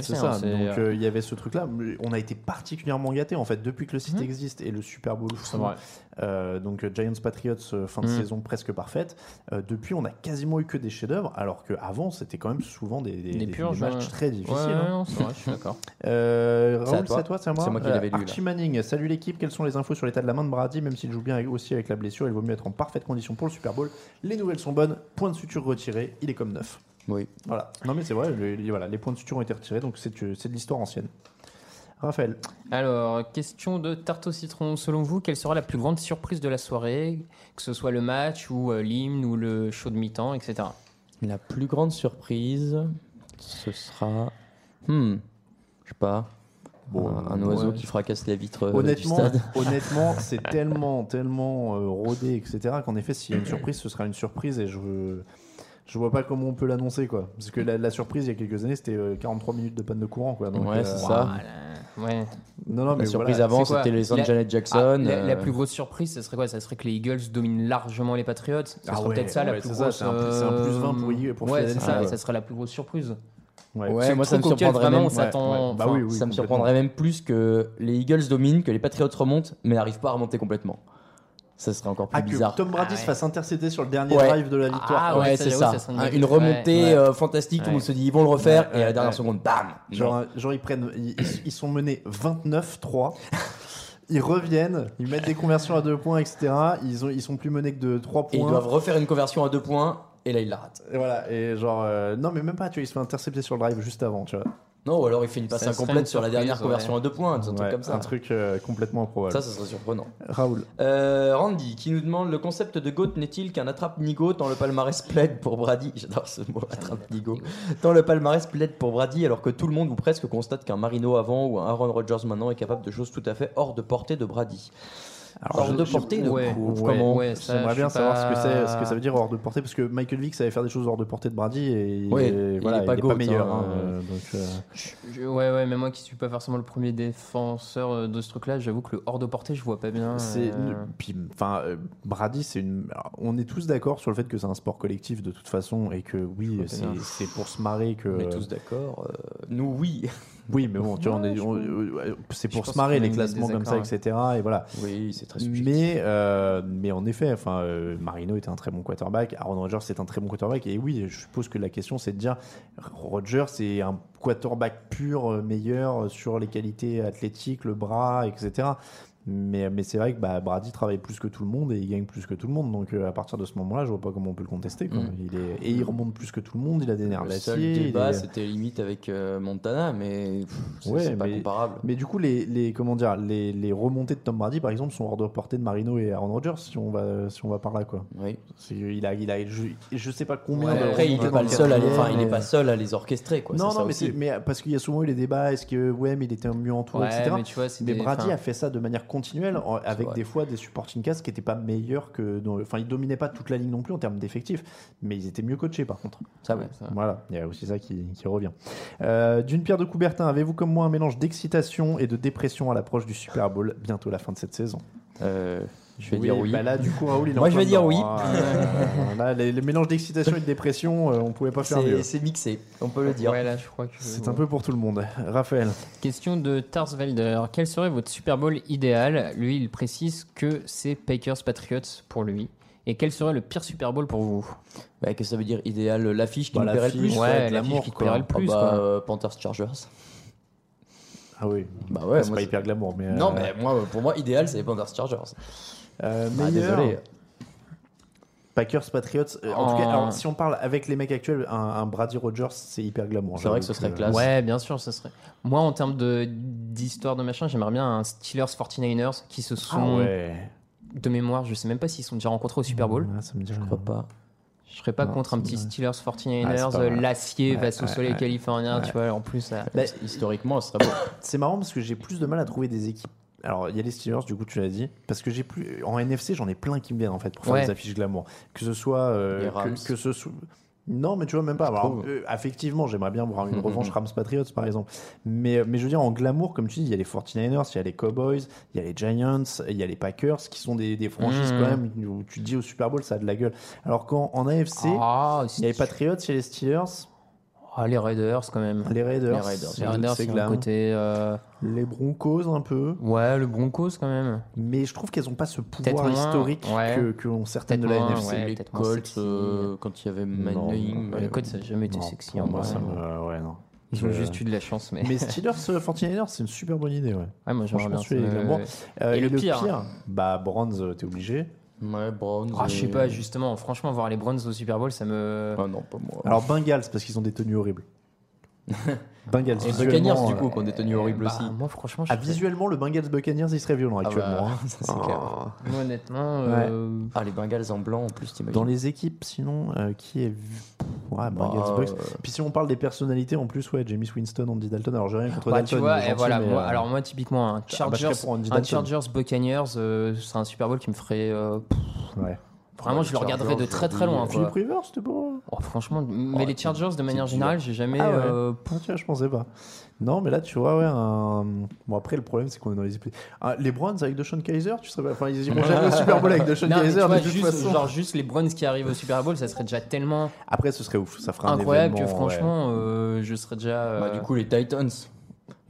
C'est ça. Donc euh, euh, il y avait ce truc-là. On a été particulièrement gâtés en fait depuis que le site Mhm. existe et le Super Bowl. Vrai. Euh, donc Giants Patriots fin de Mhm. saison presque parfaite. Euh, depuis, on a quasiment eu que des chefs-d'œuvre, alors qu'avant c'était quand même souvent des, des- Des des- purges, des matchs très difficiles. Ouais, hein. non, c'est vrai, je suis d'accord. Raoul, toi. c'est à toi, c'est à moi. C'est moi qui l'avais lu. Archie Manning, salut l'équipe. Quelles sont les infos sur l'état de la main de Brady? Même s'il joue bien avec- aussi avec la blessure, il vaut mieux être en parfaite condition pour le Super Bowl. Les nouvelles sont bonnes. Point de suture retiré. Il est comme neuf. Oui. Voilà. Non mais c'est vrai. le- les, voilà, les points de suture ont été retirés, donc c'est c'est de l'histoire ancienne. Raphaël. Alors, question de tarte au citron. Selon vous, quelle sera la plus grande surprise de la soirée Que ce soit le match ou euh, l'hymne ou le show de mi-temps, etc. La plus grande surprise, ce sera. Hmm. Je sais pas. Bon, un, un oiseau ouais. qui fracasse la vitre euh, Honnêtement, du stade. honnêtement, c'est tellement, tellement euh, rodé, etc. Qu'en effet, s'il y a une surprise, ce sera une surprise et je je vois pas comment on peut l'annoncer quoi. Parce que la, la surprise il y a quelques années, c'était euh, 43 minutes de panne de courant quoi. Donc, Ouais, euh, c'est ça. Voilà. Ouais. Non non mais La surprise voilà. avant, c'était les sons de La- Janet Ah, Jackson. la, la euh, plus grosse surprise, ça serait quoi? Ça serait que les Eagles dominent largement les Patriots? Ça Ah serait ouais, peut-être ça la plus grosse. c'est un plus- c'est un plus 20 pour Eagles- pour ouais, c'est ça. ouais. Ça serait la plus grosse surprise. Ouais. Moi ça me surprendrait vraiment même. on s'attend. ouais. Bah enfin, oui, oui. ça me surprendrait même plus que les Eagles dominent, que les Patriots remontent, mais n'arrivent pas à remonter complètement. Ça serait encore plus Ah, que bizarre. Tom Brady Ah se ouais. fasse intercéder sur le dernier Ouais. drive de la victoire. Ah ouais, ouais, c'est ça, ça. une Un- remontée Ouais. euh, fantastique, tout le monde se dit ils vont le refaire, Ouais, et à la dernière ouais. seconde, bam Genre, genre, ils prennent, ils, ils sont menés 29-3. Ils reviennent, ils mettent des conversions à deux points, etc. Ils, ont, ils sont plus menés que de 3 Et points. ils doivent refaire une conversion à deux points, et là ils la ratent. Et voilà, et genre, euh, non, mais même pas, tu vois, il se fait intercepter sur le drive juste avant, tu vois. Non, ou alors il fait une passe incomplète sur la dernière conversion ouais. à deux points, un truc Ouais, comme ça. Un truc euh, complètement improbable. Ça, ça serait surprenant. Raoul. Euh, Randy qui nous demande le concept de GOAT n'est-il qu'un attrape-nigo dans le palmarès plaid pour Brady J'adore ce mot, attrape-nigo. Dans le palmarès plaid pour Brady, alors que tout le monde ou presque constate qu'un Marino avant ou un Aaron Rodgers maintenant est capable de choses tout à fait hors de portée de Brady. Hors je- de je- portée de ouais, coup, Ouais, comment ouais, ça, J'aimerais je bien savoir pas- ce, que c'est, ce que ça veut dire hors de portée, parce que Michael Vick savait faire des choses hors de portée de Brady et il voilà, est pas il est GOAT, pas meilleur. hein, hein, euh, donc, euh, Je- je- ouais, ouais, mais moi qui suis pas forcément le premier défenseur euh, de ce truc-là, j'avoue que le hors de portée, je vois pas bien. C'est euh, puis enfin euh, Brady c'est une alors, on est tous d'accord sur le fait que c'est un sport collectif de toute façon et que oui c'est pour se marrer que On est tous d'accord. nous, oui. oui mais bon tu vois euh, c'est pour se marrer les classements comme ça etc et voilà. Oui, c'est très subjectif. mais euh, mais en effet enfin euh, Marino était un très bon quarterback Aaron Rodgers c'est un très bon quarterback et oui je suppose que la question c'est de dire Rodgers c'est un quarterback pur meilleur sur les qualités athlétiques le bras etc Mais, mais c'est vrai que bah, Brady travaille plus que tout le monde et il gagne plus que tout le monde. Donc euh, à partir de ce moment-là, je vois pas comment on peut le contester. quoi. Mm. Il est, et il remonte plus que tout le monde. Il a des nerfs Le seul débat, est- c'était limite avec euh, Montana, mais c'est Ouais, pas mais- comparable. Mais du coup, les, les, comment dire, les, les remontées de Tom Brady, par exemple, sont hors de portée de Marino et Aaron Rodgers, si on va, si on va par là. Quoi. Oui. Il a, il a, je, je sais pas combien Ouais, de après, il remontées est dans pas le seul à les, il est pas seul à les orchestrer, quoi. non, non, mais, mais parce qu'il y a souvent eu les débats, est-ce que ouais, mais il était mieux entouré, Ouais, etc. mais tu vois, c'est Mais Brady a fait ça de manière continuelle, en- avec des fois des supporting cast qui n'étaient pas meilleurs que. Enfin, ils dominaient pas toute la ligne non plus en termes d'effectifs, mais ils étaient mieux coachés par contre. Ça, ouais. Voilà, il y a aussi ça qui, qui revient. Euh, D'une pierre de Coubertin, avez-vous comme moi un mélange d'excitation et de dépression à l'approche du Super Bowl, bientôt la fin de cette saison? Euh, je vais dire oui. Bah là, du coup, Raoul, il est Moi, je vais dire oui. hein. Euh, là, les, les mélanges d'excitation et de dépression, euh, on pouvait pas faire mieux. C'est mixé, on peut le dire. Ouais, là, je crois que. C'est un peu pour tout le monde. Raphaël. Question de Tarsvelder. Quel serait votre Super Bowl idéal? Lui, il précise que c'est Packers Patriots pour lui. Et quel serait le pire Super Bowl pour vous? Bah, Qu'est-ce que ça veut dire? Idéal, l'affiche qui Bah, me plairait le plus Ouais, ouais, l'affiche qui te plairait le Ah plus. bah, quoi. euh, Panthers Chargers. Ah oui. Bah ouais, c'est pas hyper glamour, mais. Non, euh, mais moi, pour moi, idéal, c'est les Panthers Chargers. Euh, Bah, meilleur, désolé. Packers, Patriots. euh, en tout cas, alors, si on parle avec les mecs actuels, un, un Brady Rogers, c'est hyper glamour. C'est vrai que ce serait classe. Ouais, bien sûr, ça serait. Moi, en termes d'histoire de machin, j'aimerais bien un Steelers 49ers qui se sont, Ah ouais. de mémoire, je sais même pas s'ils sont déjà rencontrés au Super Bowl. Ah, ça me dit Je rien. crois pas. Je serais pas Non, contre un petit vrai. Steelers Ah, 49ers, c'est pas mal. l'acier Ouais, face au ouais, soleil ouais. californien, Ouais. tu vois, en plus. ça- Bah, Historiquement, ce serait beau. C'est marrant parce que j'ai plus de mal à trouver des équipes. Alors, il y a les Steelers, du coup, tu l'as dit. Parce que j'ai plus. En NFC, j'en ai plein qui me viennent, en fait, pour faire Ouais. des affiches glamour. Que ce soit. euh, Les que, Rams. que ce soit. Non, mais tu vois, même pas. Alors, euh, affectivement, j'aimerais bien voir une revanche Rams-Patriots, par exemple. Mais, mais je veux dire, en glamour, comme tu dis, il y a les 49ers, il y a les Cowboys, il y a les Giants, il y a les Packers, qui sont des, des franchises Mhm. quand même où tu te dis au Super Bowl, ça a de la gueule. Alors qu'en en AFC, Ah, il y a les Patriots, il y a les Steelers, Ah, les Raiders quand même. les Raiders, Les Raiders. Les Raiders, c'est c'est un côté. euh, les Broncos un peu. Ouais, le Broncos quand même. Mais je trouve qu'elles n'ont pas ce pouvoir moins, historique ouais. que, que ont certaines de la moins, NFC. ouais. les Colts, euh, quand il y avait Manning. non, Les Colts, ça n'a jamais été Non, sexy en moi, vrai. ça me- ouais, non. Ils ont juste eu de la chance, mais. Mais Steelers euh, 49ers, c'est une super bonne idée, ouais. Ouais, moi ça. glamour. Euh, Et le pire Bah, Browns, euh, t'es obligé. Ouais, Browns. Ah, je sais et- pas, justement, franchement, voir les Browns au Super Bowl, ça me. Ah non, pas moi. Alors, Bengals, parce qu'ils ont des tenues horribles. Bengals, Et visuellement, Buccaneers, du euh, coup, qui ont des tenues horribles Bah, aussi. Moi, franchement, je Ah, visuellement, le Bengals Buccaneers, il serait violent Ah actuellement. bah, hein. ça, c'est clair. Ah. Moi, honnêtement, euh, Ah, les Bengals en blanc en plus, t'imagines. Dans les équipes, sinon, euh, qui est vu Ouais, Bah, Bucks. euh, Puis si on parle des personnalités, en plus, ouais, James Winston, Andy Dalton. Alors, j'ai rien contre bah, Dalton. tu vois, gentil, voilà, mais, moi, euh, alors moi, typiquement, un bah, Chargers, un. Chargers Buccaneers, euh, c'est un Super Bowl qui me ferait. euh, pff, Ouais. Vraiment, Ouais, je le les regarderais de très très loin. Philippe. Rivers, c'était pas. Oh, franchement, mais Oh, les Chargers, de manière générale, j'ai jamais. Ah ouais. euh, tiens, je pensais pas. Non, mais là, tu vois, ouais, un... Bon, après, le problème, c'est qu'on est dans les... Ah, les Browns avec Deshaun Kaiser, tu serais pas... Enfin, ils iront jamais au Super Bowl avec Deshaun Kaiser, vois, de toute juste, façon. genre, juste les Browns qui arrivent au Super Bowl, ça serait déjà tellement Après, ce serait ouf. Ça ferait un incroyable que franchement, euh, je serais déjà. euh, Bah, du coup, les Titans.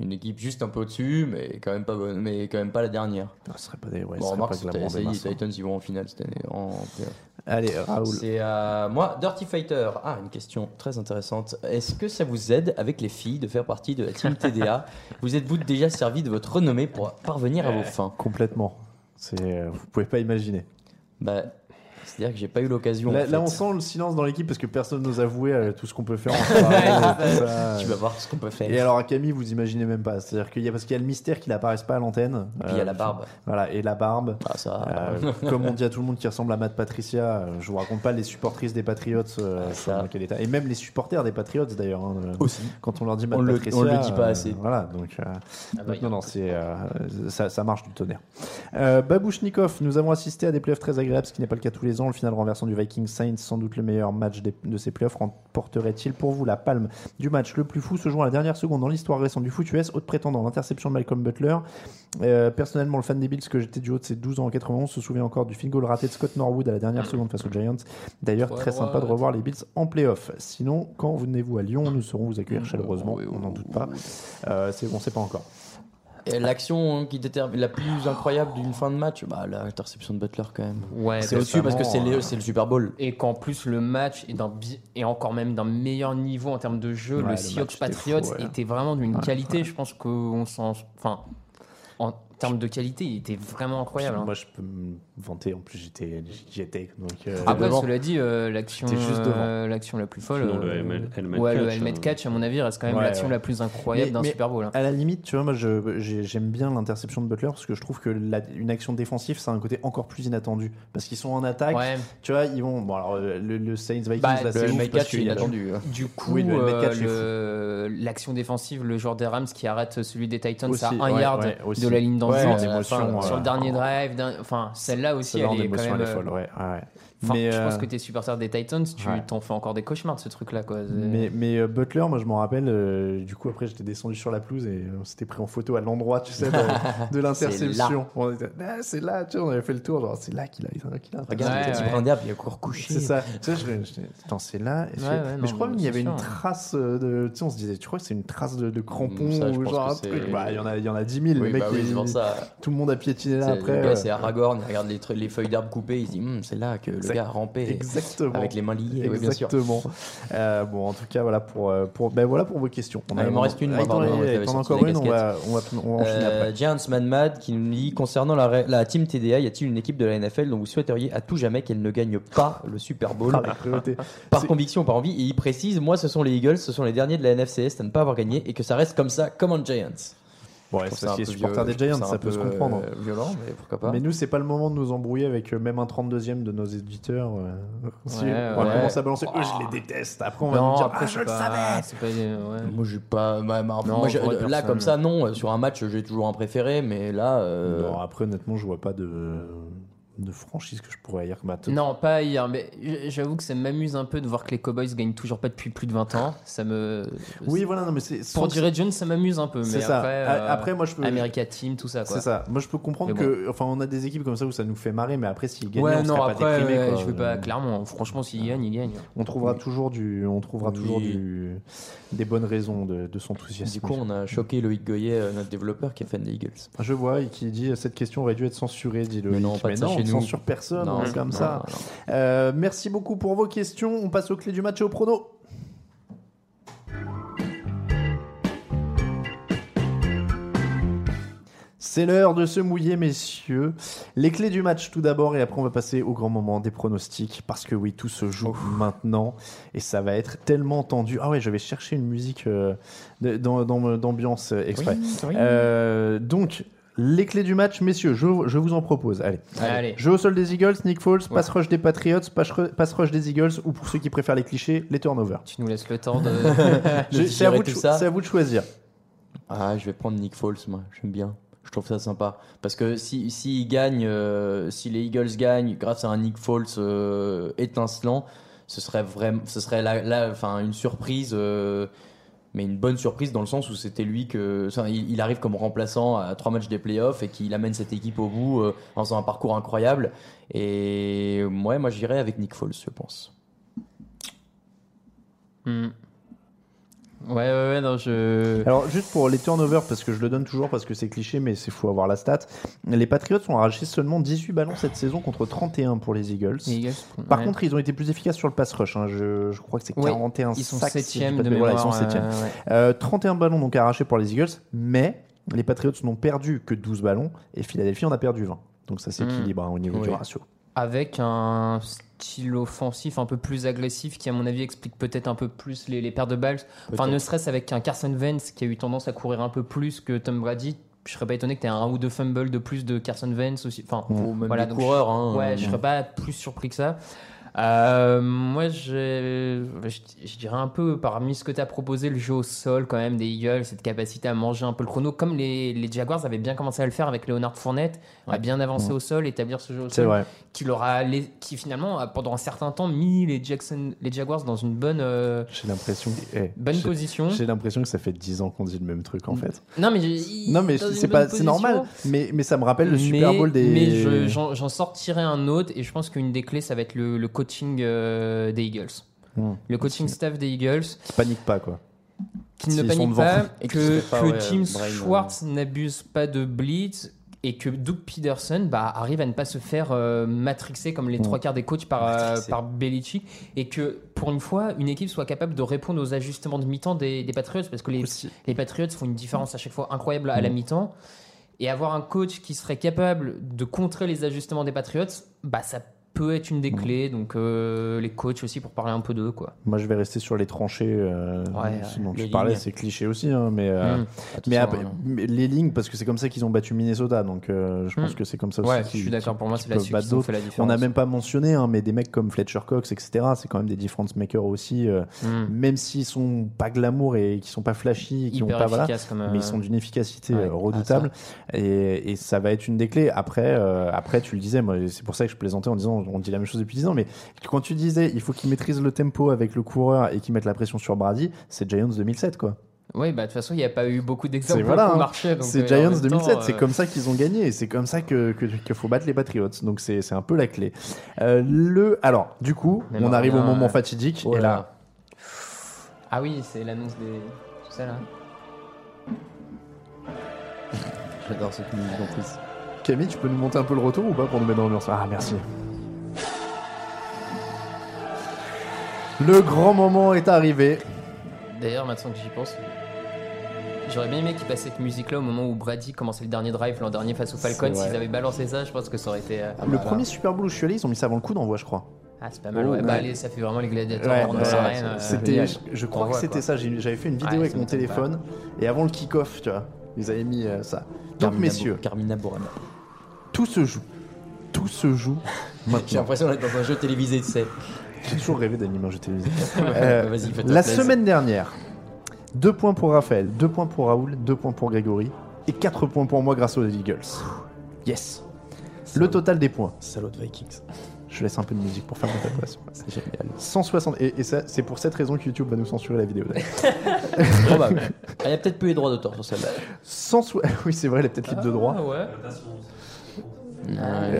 Une équipe juste un peu au-dessus, mais quand même pas bonne, mais quand même pas la dernière. Ah, ce serait pas des... Ouais, bon, remarque, pas ça y est. Titans, ils vont en finale cette année. En. Allez, Raoul. C'est à moi, Dirty Fighter. Ah, une question très intéressante. Est-ce que ça vous aide avec les filles de faire partie de la team TDA Vous êtes-vous déjà servi de votre renommée pour parvenir à vos fins? Complètement. C'est... euh, Vous pouvez pas imaginer. Bah, c'est-à-dire que j'ai pas eu l'occasion. Là, en là, fait. on sent le silence dans l'équipe parce que personne nous a avoué euh, tout ce qu'on peut faire en soirée. ça. Tu vas voir ce qu'on peut faire. Et alors à Camille, vous imaginez même pas. C'est-à-dire qu'il y a parce qu'il y a le mystère qu'il apparaisse pas à l'antenne. Et puis il y a la barbe. Voilà, et la barbe. Ah, ça. Euh, comme on dit à tout le monde qui ressemble à Matt Patricia, euh, je vous raconte pas les supportrices des Patriots euh, Ah, sont ça. dans quel état. Et même les supporters des Patriots d'ailleurs. hein, euh, Aussi. Quand on leur dit Matt On le- Patricia, on le dit pas euh, assez. voilà, donc, euh, bah, non, non, c'est euh, ça, ça marche du tonnerre. Euh, Babouchnikov, nous avons assisté à des playoffs très agréables, ce qui n'est pas le cas tous les Le final renversant du Vikings Saints, sans doute le meilleur match des- de ces playoffs, remporterait-il pour vous la palme du match le plus fou se jouant à la dernière seconde dans l'histoire récente du foot US, haute prétendant l'interception de Malcolm Butler. Euh, personnellement, le fan des Bills que j'étais du haut de ses 12 ans en 91 se souvient encore du field goal raté de Scott Norwood à la dernière seconde face aux Giants. D'ailleurs, très sympa de revoir les Bills en playoff. Sinon, quand venez-vous à Lyon, nous saurons vous accueillir chaleureusement, on n'en doute pas. Euh, c'est bon, c'est pas encore. L'action hein, qui détermine la plus incroyable d'une fin de match, bah l'interception de Butler quand même. Ouais, C'est au-dessus parce que c'est le, c'est le Super Bowl. Et qu'en plus le match est, encore même d'un meilleur niveau en termes de jeu. Ouais, le Seahawks était Patriots fou, ouais. était vraiment d'une qualité. Je pense qu'on s'en. Enfin, en termes de qualité, il était vraiment incroyable. hein. Moi, je peux me vanter. En plus, j'étais, j'y étais. Donc, euh, Après, devant. cela dit, euh, l'action, euh, l'action la plus folle. Sinon, le euh, helmet- helmet ouais, le catch, helmet catch, à mon avis, reste quand même Ouais, l'action ouais. la plus incroyable Mais- d'un mais Super Bowl. hein. À la limite, tu vois, moi, j'aime bien l'interception de Butler parce que je trouve que la- une action défensive, ça a un côté encore plus inattendu. Parce qu'ils sont en attaque. Ouais. Tu vois, ils vont. Bon, alors, le, le Saints Vikings, Bah, là, Le c'est ouf helmet catch, il le-. Du coup, Oui, le euh, catch, le- l'action défensive, le joueur des Rams qui arrête celui des Titans à un yard de la ligne Ouais, émotion, euh, sur le dernier drive. d'un- Enfin, celle-là aussi, elle est quand même. elle est euh, folle, ouais. ouais. Enfin, Mais, je pense euh, que t'es supporter des Titans, tu ouais. t'en fais encore des cauchemars de ce truc-là. Quoi. Mais, mais euh, Butler, moi je m'en rappelle, euh, du coup après j'étais descendu sur la pelouse et on s'était pris en photo à l'endroit, tu sais, de, de l'interception. On était, Ah, c'est là, tu sais, on avait fait le tour, genre c'est là qu'il a, Regarde, Ouais, le petit ouais. brin d'herbe, il est encore couché. C'est ça. Tu sais, je, c'est là. Ouais, mais non, je crois qu'il y avait une sûr. trace de. Tu sais, on se disait, tu crois que c'est une trace de, de crampon Mm, ça, je ou genre un truc? Bah, il y en a, il y en a 10 000. Oui, le mec, bah oui, il- c'est pour ça. tout le monde a piétiné là après. le gars, c'est Aragorn, il regarde les, les feuilles d'herbe coupées, il se dit Hum, c'est là que le Exact- gars a rampé Exactement. avec les mains liées. Oui. Exactement. Euh, bon, en tout cas, voilà pour, euh, pour, ben, voilà pour vos questions. Ah, il m'en reste une, sorti encore une, on va, on va, on va Euh, après. Giants Man Mad qui nous dit concernant la, la team TDA, y a-t-il une équipe de la NFL dont vous souhaiteriez à tout jamais qu'elle ne gagne pas le Super Bowl Ah, par conviction, par envie Et il précise moi, ce sont les Eagles, ce sont les derniers de la NFCS à ne pas avoir gagné et que ça reste comme ça, comme en Giants. Ouais, c'est un supporter des Giants, ça peut se comprendre. euh, violent, mais pourquoi pas. Mais nous, c'est pas le moment de nous embrouiller avec euh, même un 32e de nos éditeurs. euh, si Ouais, on ouais. commence à balancer, eux, je les déteste. Après, on va nous dire, après, ah, je le pas- savais. c'est pas- ouais. Moi, j'ai pas. bah, bah, là, personne. comme ça, non. Sur un match, j'ai toujours un préféré, mais là. euh, Non, après, honnêtement, je vois pas de, de franchise que je pourrais dire. Bah, t- Non, pas hier, mais j'avoue que ça m'amuse un peu de voir que les Cowboys gagnent toujours pas depuis plus de 20 ans. Ça me. Oui, voilà, non, mais c'est. Pour Jerry Jones, ça m'amuse un peu. Mais ça. Après, euh, après, moi, je peux. America Team, tout ça. quoi. C'est ça. Moi, je peux comprendre Mais que. Enfin, on a des équipes comme ça où ça nous fait marrer, mais après, s'ils gagnent, Ouais, on non, pas après, déprimé. ouais, quoi. je veux pas. Clairement, franchement, s'il gagne, il gagne. On trouvera toujours du, on trouvera Oui. toujours du, des bonnes raisons de, de s'enthousiasmer. Du coup, on a choqué Loïc Goyer, euh, notre développeur, qui est fan des Eagles. Je vois et qui dit cette question aurait dû être censurée, dit le. Mais non, pas de ça non, chez nous. Censure personne, Non, on est comme non, ça. non. Euh, merci beaucoup pour vos questions. On passe aux clés du match et au prono. C'est l'heure de se mouiller, messieurs. Les clés du match tout d'abord, et après on va passer au grand moment des pronostics, parce que oui, tout se joue maintenant, et ça va être tellement tendu. Ah ouais, je vais chercher une musique euh, d'ambiance euh, exprès. Euh, donc, les clés du match, messieurs, je, je vous en propose. Allez. Allez. Jeu au sol des Eagles, Nick Foles, pass rush des Patriots, pass ru- pass rush des Eagles, ou pour ceux qui préfèrent les clichés, les turnovers. Tu nous laisses le temps de. Je- C'est à, digérer vous de tout cho- ça. c'est à vous de choisir. Ah, je vais prendre Nick Foles, moi. J'aime bien. Je trouve ça sympa. Parce que si, si, gagnent, euh, si les Eagles gagnent grâce à un Nick Foles euh, étincelant, ce serait vraiment, ce serait enfin, une surprise, euh, mais une bonne surprise dans le sens où c'était lui que, il arrive comme remplaçant à trois matchs des playoffs et qu'il amène cette équipe au bout euh, en faisant un parcours incroyable. Et ouais, moi j'irais avec Nick Foles, je pense. Hmm. Ouais, ouais, ouais, non, je. Alors, juste pour les turnovers, parce que je le donne toujours parce que c'est cliché, mais c'est faut avoir la stat. Les Patriots ont arraché seulement 18 ballons cette saison contre 31 pour les Eagles. Les Eagles, Par ouais. contre, ils ont été plus efficaces sur le pass rush. hein. Je, je crois que c'est Ouais, 41 Ils sont sacs, si de. Voilà, ils sont septième. euh, ouais. Euh, 31 ballons donc arrachés pour les Eagles, mais les Patriots n'ont perdu que 12 ballons et Philadelphie en a perdu 20. Donc ça s'équilibre hein, au niveau du ratio. Avec un style offensif un peu plus agressif qui, à mon avis, explique peut-être un peu plus les, les paires de balles. Enfin, ne serait-ce avec un Carson Wentz qui a eu tendance à courir un peu plus que Tom Brady. Je serais pas étonné que tu aies un ou deux fumbles de plus de Carson Wentz aussi. Enfin, Ou même voilà, donc coureurs. Hein, Ouais, je serais pas plus surpris que ça. Euh, moi, je, dirais un peu, parmi ce que tu as proposé, le jeu au sol quand même des Eagles, cette capacité à manger un peu le chrono, comme les, les Jaguars avaient bien commencé à le faire avec Leonard Fournette, à Ouais. bien avancer Ouais. au sol, établir ce jeu au sol, vrai. qui, leur a, les- qui finalement, a, pendant un certain temps, mis les, Jackson, les Jaguars dans une bonne, euh, J'ai l'impression eh, bonne position. J'ai l'impression que ça fait 10 ans qu'on dit le même truc en fait. Non, mais, Non mais c'est pas c'est normal. Mais, mais ça me rappelle le Super Bowl des. Mais je- j'en j'en sortirai un autre et je pense qu'une des clés, ça va être le, le coaching euh, des Eagles. Hmm. Le coaching staff des Eagles Qui panique pas quoi. qui ne panique pas, Et que, pas, que ouais, Tim brain, euh. Schwartz n'abuse pas de blitz et que Doug Peterson bah, arrive à ne pas se faire euh, matrixer comme les Hmm. trois quarts des coachs par, euh, par Belichick et que pour une fois une équipe soit capable de répondre aux ajustements de mi-temps des, des Patriots parce que les, Aussi. les Patriots font une différence à chaque fois incroyable à la Mm. mi-temps. Et avoir un coach qui serait capable de contrer les ajustements des Patriots, bah ça peut être une des clés. Donc euh, les coachs aussi pour parler un peu d'eux, quoi. Moi, je vais rester sur les tranchées. euh, Ouais, dont les tu parlais, c'est cliché aussi, hein, mais, euh, mais, Attention, après, hein. mais les lignes, parce que c'est comme ça qu'ils ont battu Minnesota, donc euh, je pense Mm. que c'est comme ça Ouais, aussi. je suis d'accord. Pour moi, c'est là-dessus qu'ils ont fait la On différence. n'a même pas mentionné, hein, mais des mecs comme Fletcher Cox, etc., c'est quand même des difference makers aussi, euh, Mm. même s'ils sont pas glamour et qui sont pas flashy, qui ont pas voilà, mais ils sont d'une efficacité ouais. euh, redoutable et, et ça va être une des clés. Après, euh, après tu le disais, moi, c'est pour ça que je plaisantais en disant, on dit la même chose depuis 10 ans, mais quand tu disais, il faut qu'ils maîtrisent le tempo avec le coureur et qu'ils mettent la pression sur Brady, c'est Giants 2007 quoi. Oui, bah de toute façon, il n'y a pas eu beaucoup d'exemples C'est voilà, qui ont hein. marché. C'est euh, Giants même 2007, temps, c'est euh, comme ça qu'ils ont gagné c'est comme ça que que- qu'il faut battre les Patriots. Donc c'est c'est un peu la clé. Euh, le alors du coup, on arrive au moment euh, fatidique Oh et là. Ah oui, c'est l'annonce des. Tout ça là. J'adore cette musique en plus. Camille, tu peux nous monter un peu le retour ou pas pour nous mettre dans l'ambiance? Ah merci. Le grand moment est arrivé. D'ailleurs, maintenant que j'y pense, j'aurais bien aimé qu'ils passent cette musique-là au moment où Brady commençait le dernier drive l'an dernier face aux Falcons. S'ils avaient balancé ça, je pense que ça aurait été. euh, le premier Super Bowl où je suis allé, ils ont mis ça avant le coup d'envoi, je crois. Ah, c'est pas mal. Oh, ouais. ouais. Bah, allez, ça fait vraiment les gladiateurs Ouais, en ouais, arène. ouais, euh, c'était, génial. je, je crois que c'était quoi. ça. J'ai- J'avais fait une vidéo Ouais, avec ça mon m'étonne pas. téléphone et avant le kick-off, tu vois, ils avaient mis euh, ça. Donc Carmina messieurs, Bo- Carmina Burana. tout se joue, tout se joue. J'ai Maintenant, l'impression d'être dans un jeu télévisé, tu sais. J'ai toujours rêvé d'animer un jeu télévisé. Euh, fais-toi La semaine dernière, 2 points pour Raphaël, 2 points pour Raoul, 2 points pour Grégory et 4 points pour moi grâce aux Eagles. Yes. Le total des points. Salaud de Vikings. Je laisse un peu de musique pour faire ma préparation. C'est génial. 160 et, et ça c'est pour cette raison que YouTube va nous censurer la vidéo. d'ailleurs. Probable. Ah, il y a peut-être peu les droits d'auteur sur celle-là. 100 oui c'est vrai, elle est peut-être libre de droit. Ah ouais.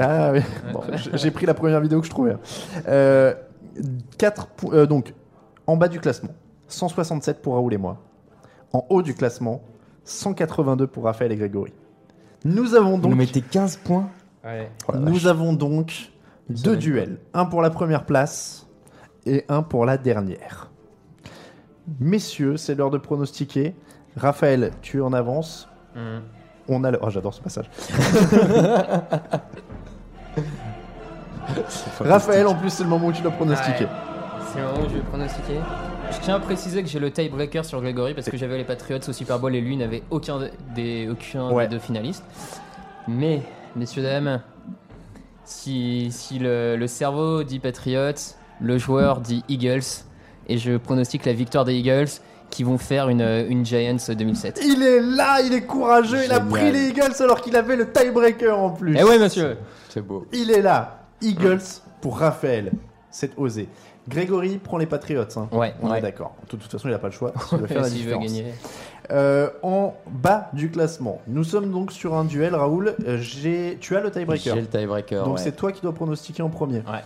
Ah oui. Bon, j'ai pris la première vidéo que je trouvais. Euh, 4 po- euh, donc en bas du classement, 167 pour Raoul et moi. En haut du classement, 182 pour Raphaël et Grégory. Nous avons Vous donc nous mettez 15 points Ouais. Oh nous vache. avons donc Une deux duels, un pour la première place et un pour la dernière. Messieurs, c'est l'heure de pronostiquer. Raphaël, tu es en avance. Mhm. On a le... Oh, j'adore ce passage. Raphaël, en plus, c'est le moment où tu dois pronostiquer. Ouais. C'est le moment où je vais pronostiquer. Je tiens à préciser que j'ai le tiebreaker sur Grégory parce que j'avais les Patriots au Super Bowl et lui n'avait aucun, des, aucun Ouais. des deux finalistes. Mais, messieurs, dames, si, si le, le cerveau dit Patriots, le joueur dit Eagles, et je pronostique la victoire des Eagles qui vont faire une, une Giants 2007. Il est là, il est courageux, il a pris les Eagles alors qu'il avait le tiebreaker en plus. Eh ouais, monsieur C'est beau. Il est là. Eagles pour Raphaël. C'est osé. Grégory prend les Patriots. hein. Ouais, On est d'accord. De toute façon, il n'a pas le choix. Il doit faire la S'il veut différence. gagner. Euh, en bas du classement, nous sommes donc sur un duel. Raoul, Euh, j'ai... tu as le tiebreaker. J'ai le tiebreaker. Donc ouais. c'est toi qui dois pronostiquer en premier. Ouais.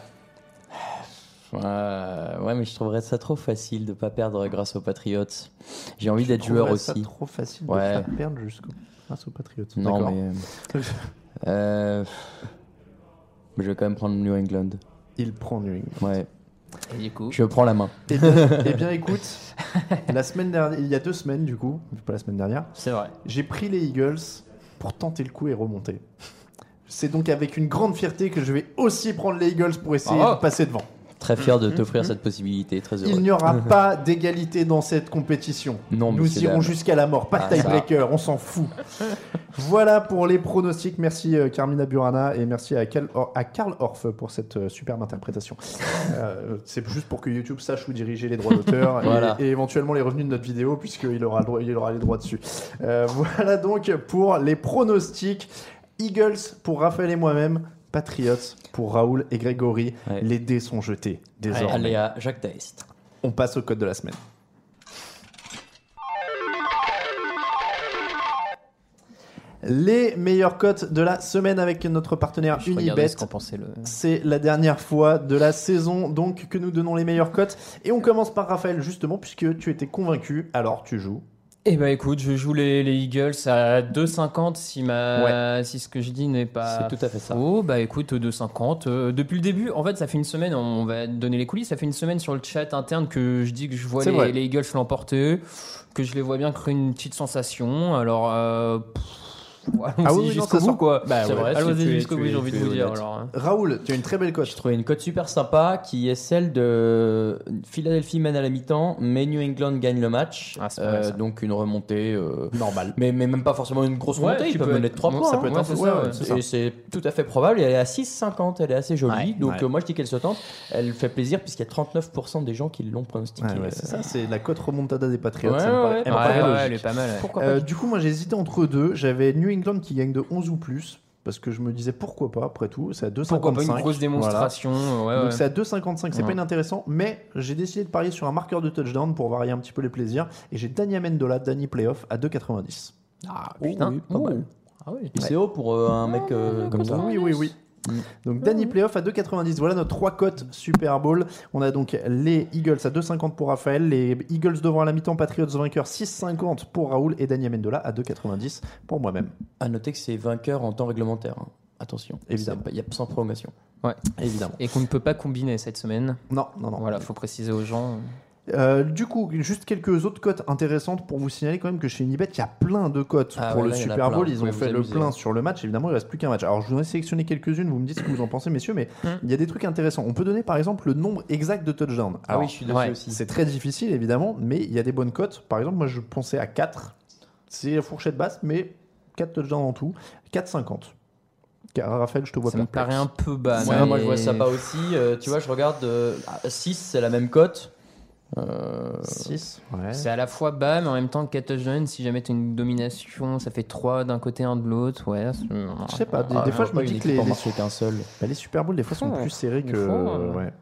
Ouais, ouais, mais je trouverais ça trop facile de pas perdre grâce aux Patriots. J'ai envie d'être joueur aussi. trop facile Ouais. de faire perdre jusqu'au grâce aux Patriots. Non, D'accord. mais. euh, mais Je vais quand même prendre New England. Il prend New England. Ouais. Et du coup, Je prends la main. Eh bien, eh bien, écoute, la semaine dernière, il y a deux semaines du coup, pas la semaine dernière, c'est vrai. j'ai pris les Eagles pour tenter le coup et remonter. C'est donc avec une grande fierté que je vais aussi prendre les Eagles pour essayer Bravo. de passer devant. Très fier de t'offrir cette possibilité. Très heureux. Il n'y aura pas d'égalité dans cette compétition. Non, Nous irons jusqu'à la mort. Pas de Ah, tiebreaker, on s'en fout. voilà pour les pronostics. Merci euh, Carmina Burana et merci à, Karl Orff pour cette euh, superbe interprétation. Euh, C'est juste pour que YouTube sache où diriger les droits d'auteur et- Voilà. et, éventuellement les revenus de notre vidéo puisqu'il aura, le droit- il aura les droits dessus. Voilà donc pour les pronostics. Eagles pour Raphaël et moi-même. Patriots pour Raoul et Grégory. Ouais. Les dés sont jetés désormais. Allez à Jacques Taest. On passe au code de la semaine. Les meilleures cotes de la semaine avec notre partenaire Je Unibet. ce le. C'est la dernière fois de la saison donc que nous donnons les meilleures cotes. Et on commence par Raphaël justement puisque tu étais convaincu. Alors tu joues. Eh bah écoute, je joue les, les Eagles à 2,50 si, ma... si ce que je dis n'est pas C'est tout à fait ça. faux. Bah écoute, 2,50. Euh, depuis le début, en fait, ça fait une semaine, on va donner les coulisses, ça fait une semaine sur le chat interne que je dis que je vois les, les Eagles l'emporter, que je les vois bien créer une petite sensation. Alors, euh, pff, Ah oui, jusqu'au bout, quoi. Bah C'est ouais. vrai, Allons-y jusqu'au bout, j'ai envie de vous dire. Alors, hein. Raoul, tu as une très belle cote. J'ai trouvé une cote super sympa qui est celle de Philadelphie mène à la mi-temps, mais New England gagne le match. Ah, ça. donc une remontée. euh, Normal. mais, mais même pas forcément une grosse Ouais, remontée, tu ils peuvent peux mener être- de 3 ouais, points. ça hein. peut être Ouais, un c'est ouais, ouais. tout à fait probable. Elle est à 6,50, elle est assez jolie. Ouais, donc ouais. euh, moi je dis qu'elle se tente. Elle fait plaisir puisqu'il y a 39% des gens qui l'ont pronostiqué. Ouais, ouais, c'est ça, c'est la cote remontada des Patriots. Ouais, ouais, elle Ouais, ouais, est pas mal. ouais. Euh, du coup, moi j'ai hésité entre deux. J'avais New Qui gagne de 11 ou plus. Parce que je me disais pourquoi pas, après tout. C'est à 2,55. Pourquoi pas une grosse démonstration ouais, Voilà. Donc ouais. c'est à 2,55, c'est Ouais. pas inintéressant, mais j'ai décidé de parier sur un marqueur de touchdown pour varier un petit peu les plaisirs. Et j'ai Dani Amendola, Dani Playoff à 2,90. Ah, Oh, oui, pas mal. Ah oui. Et C'est haut pour euh, un mec euh, comme ça. Oui, oui, oui. Mm. Donc Danny Playoff à 2,90. Voilà nos trois cotes Super Bowl. On a donc les Eagles à 2,50 pour Raphaël, les Eagles devant à la mi-temps, Patriots vainqueurs 6,50 pour Raoul et Dani Amendola à 2,90 pour moi-même. À noter que c'est vainqueur en temps réglementaire. hein. Attention, Évidemment. Il y a sans prolongation. Évidemment. Et qu'on ne peut pas combiner cette semaine. Non, non, non. Voilà, faut préciser aux gens. Euh, du coup, juste quelques autres cotes intéressantes pour vous signaler quand même que chez Unibet, il y a plein de cotes Ah pour ouais, le là, Super. Bowl. Ils ont fait le plein sur le match. Évidemment, il reste plus qu'un match. Alors, je vous en ai sélectionné quelques-unes. Vous me dites ce que vous en pensez, messieurs. Mais il y a des trucs intéressants. On peut donner par exemple le nombre exact de touchdowns. Ah Alors, oui, je suis ouais, aussi. C'est très difficile, évidemment, mais il y a des bonnes cotes. Par exemple, moi, je pensais à 4. C'est la fourchette basse, mais 4 touchdowns en tout. 4,50. Car Raphaël, je te vois Ça me paraît un peu bas. Ouais, mais- moi je vois ça pas aussi. Euh, tu vois, je regarde 6, c'est la même cote. Euh, 6. Ouais. C'est à la fois bas, mais en même temps 4 touchdowns. Si jamais tu as une domination, ça fait 3 d'un côté, 1 de l'autre. Ouais, Je sais pas, des, ah, des fois je me dis que les, les, qu'un seul. bah, les Super Bowl des fois sont plus serrés que. euh, ouais.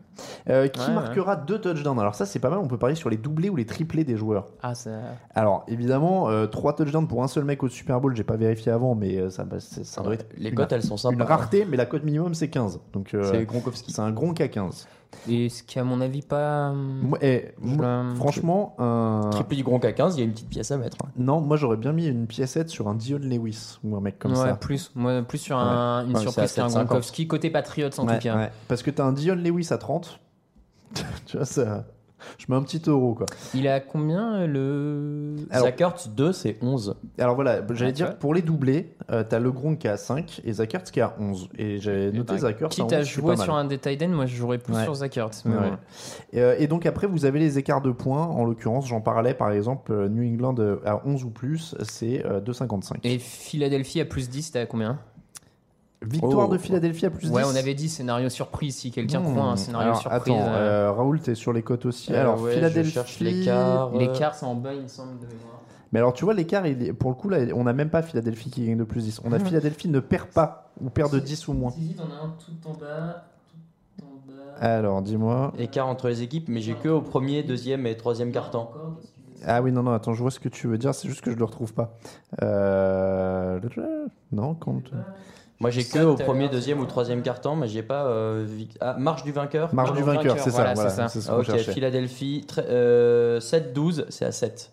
Euh, qui Ouais, ouais. marquera deux touchdowns? Alors ça c'est pas mal, on peut parier sur les doublés ou les triplés des joueurs. Ah, ça. Alors évidemment, euh, trois touchdowns pour un seul mec au Super Bowl, j'ai pas vérifié avant, mais euh, ça, bah, c'est- ça doit être Les cotes, elles sont une sympas. rareté, mais la cote minimum c'est 15. Donc euh, C'est Gronkowski. c'est un gros à 15. Et ce qui, à mon avis, pas. Moi, eh, moi, franchement, un... Triplé du Gronk à 15, il y a une petite pièce à mettre. hein. non, moi j'aurais bien mis une piécette sur un Dion Lewis ou un mec comme ouais, ça. plus, moi, plus sur un- une Ouais, surprise c'est à qu'un 7,50. Gronkowski, côté Patriots en Ouais, tout cas. ouais. Parce que t'as un Dion Lewis à 30. tu vois, ça. Je mets un petit euro quoi. Il a combien euh, le. Alors- Zach Ertz, 2, c'est 11. Alors voilà, j'allais dire pour les doublés, euh, t'as le Gronk qui est à 5 et Zach Ertz qui est à 11. Et j'avais noté bah, Zach Ertz à Quitte 11, à jouer sur un des tight ends, moi je jouerais plus Ouais. sur Zach Ertz. mais Ouais. bon. Et, euh, et donc après, vous avez les écarts de points. En l'occurrence, j'en parlais par exemple, euh, New England euh, à 11 ou plus, c'est euh, 2,55. Et Philadelphie à plus 10, t'es à combien? Victoire Oh. de Philadelphie à plus 10. Ouais, on avait dit scénario surprise. Si quelqu'un Hmm. croit à un scénario Alors, surprise. Attends, euh, euh, Raoul, t'es sur les cotes aussi. Euh, alors ouais, je Philadelphie. cherche l'écart. euh, L'écart, c'est en bas, il me semble, de mémoire. Mais alors tu vois l'écart, il est- pour le coup là, on n'a même pas Philadelphie qui gagne de plus 10. On Hmm. a Philadelphie ne perd pas ou perd de 10 ou moins. Si, t'en as un tout en bas. Tout en bas. Alors dis-moi. Écart entre les équipes, mais j'ai que au premier, deuxième et troisième carton. Ah oui, non, non, attends, je vois ce que tu veux dire, c'est juste que je le retrouve pas. Euh... Non, compte. Moi j'ai que au premier, deuxième ou troisième carton, mais j'ai pas. euh, ah, marge du vainqueur. Marge du vainqueur, c'est ça, voilà, ça. ce ok. Philadelphie, très- euh, 7-12, c'est à 7.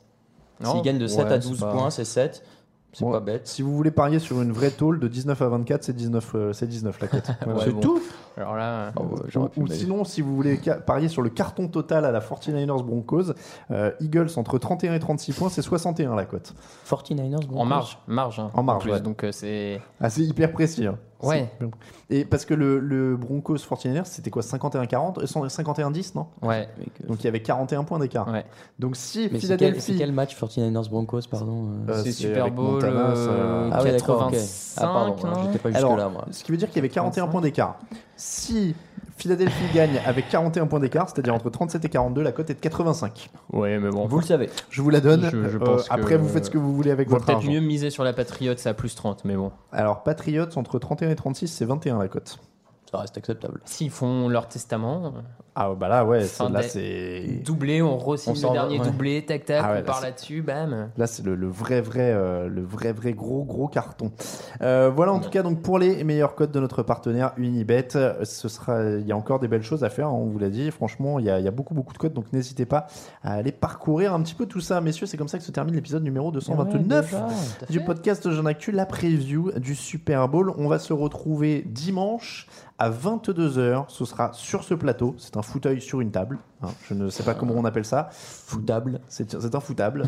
Non. S'il gagne de 7 Ouais, à c'est 12 pas- points, c'est 7. C'est Bon, pas bête. Si vous voulez parier sur une vraie tôle de 19 à 24, c'est 19, euh, c'est 19 la cote. Voilà. Ouais, c'est bon. tout. Alors là, Oh, ouais, Ou, sinon, si vous voulez parier sur le carton total à la 49ers Broncos, euh, Eagles entre 31 et 36 points, c'est 61 la cote. 49ers, en Broncos. marge. marge hein, En marge, plus, ouais. Donc euh, c'est. Ah, c'est hyper précis. hein. Ouais. Et parce que le, le Broncos 49ers, c'était quoi 51-40 euh, 51-10, non? Ouais. Donc il y avait 41 points d'écart. Ouais. Donc si Mais c'est quel, c'est Philadelphie. quel match 49ers Broncos, pardon euh Euh, c'est Super Bowl Montana, euh, Ah ouais, d'accord, ok. 85, Ah pardon, j'étais pas jusque Alors, là moi. ce qui veut dire qu'il y avait 41 points d'écart. Si Philadelphie gagne avec 41 points d'écart, c'est-à-dire entre 37 et 42, la cote est de 85. Ouais, mais bon. Vous le savez. Je vous la donne. Je- je Euh, pense que- après, vous faites ce que vous voulez avec votre peut-être argent. mieux miser sur la Patriote, c'est à plus 30, mais bon. Alors, Patriots entre 31 et 36, c'est 21 la cote. Ça reste acceptable. S'ils font leur testament, Ah bah là, ouais, là c'est. doublé, on re On le dernier ouais. doublé, tac tac, Ah ouais, on là, part là-dessus, bam. Là, c'est le, le vrai, vrai, euh, le vrai, vrai gros, gros carton. Euh, voilà, en tout cas, donc pour les meilleurs codes de notre partenaire Unibet, ce sera, il y a encore des belles choses à faire. hein, on vous l'a dit. Franchement, il y, a, il y a beaucoup, beaucoup de codes, donc n'hésitez pas à aller parcourir un petit peu tout ça, messieurs. C'est comme ça que se termine l'épisode numéro 229 du podcast Jeune Actu, la preview du Super Bowl. On va se retrouver dimanche À 22h, ce sera sur ce plateau. C'est un fauteuil sur une table. hein. Je ne sais pas comment on appelle ça. Foutable. C'est un foutable.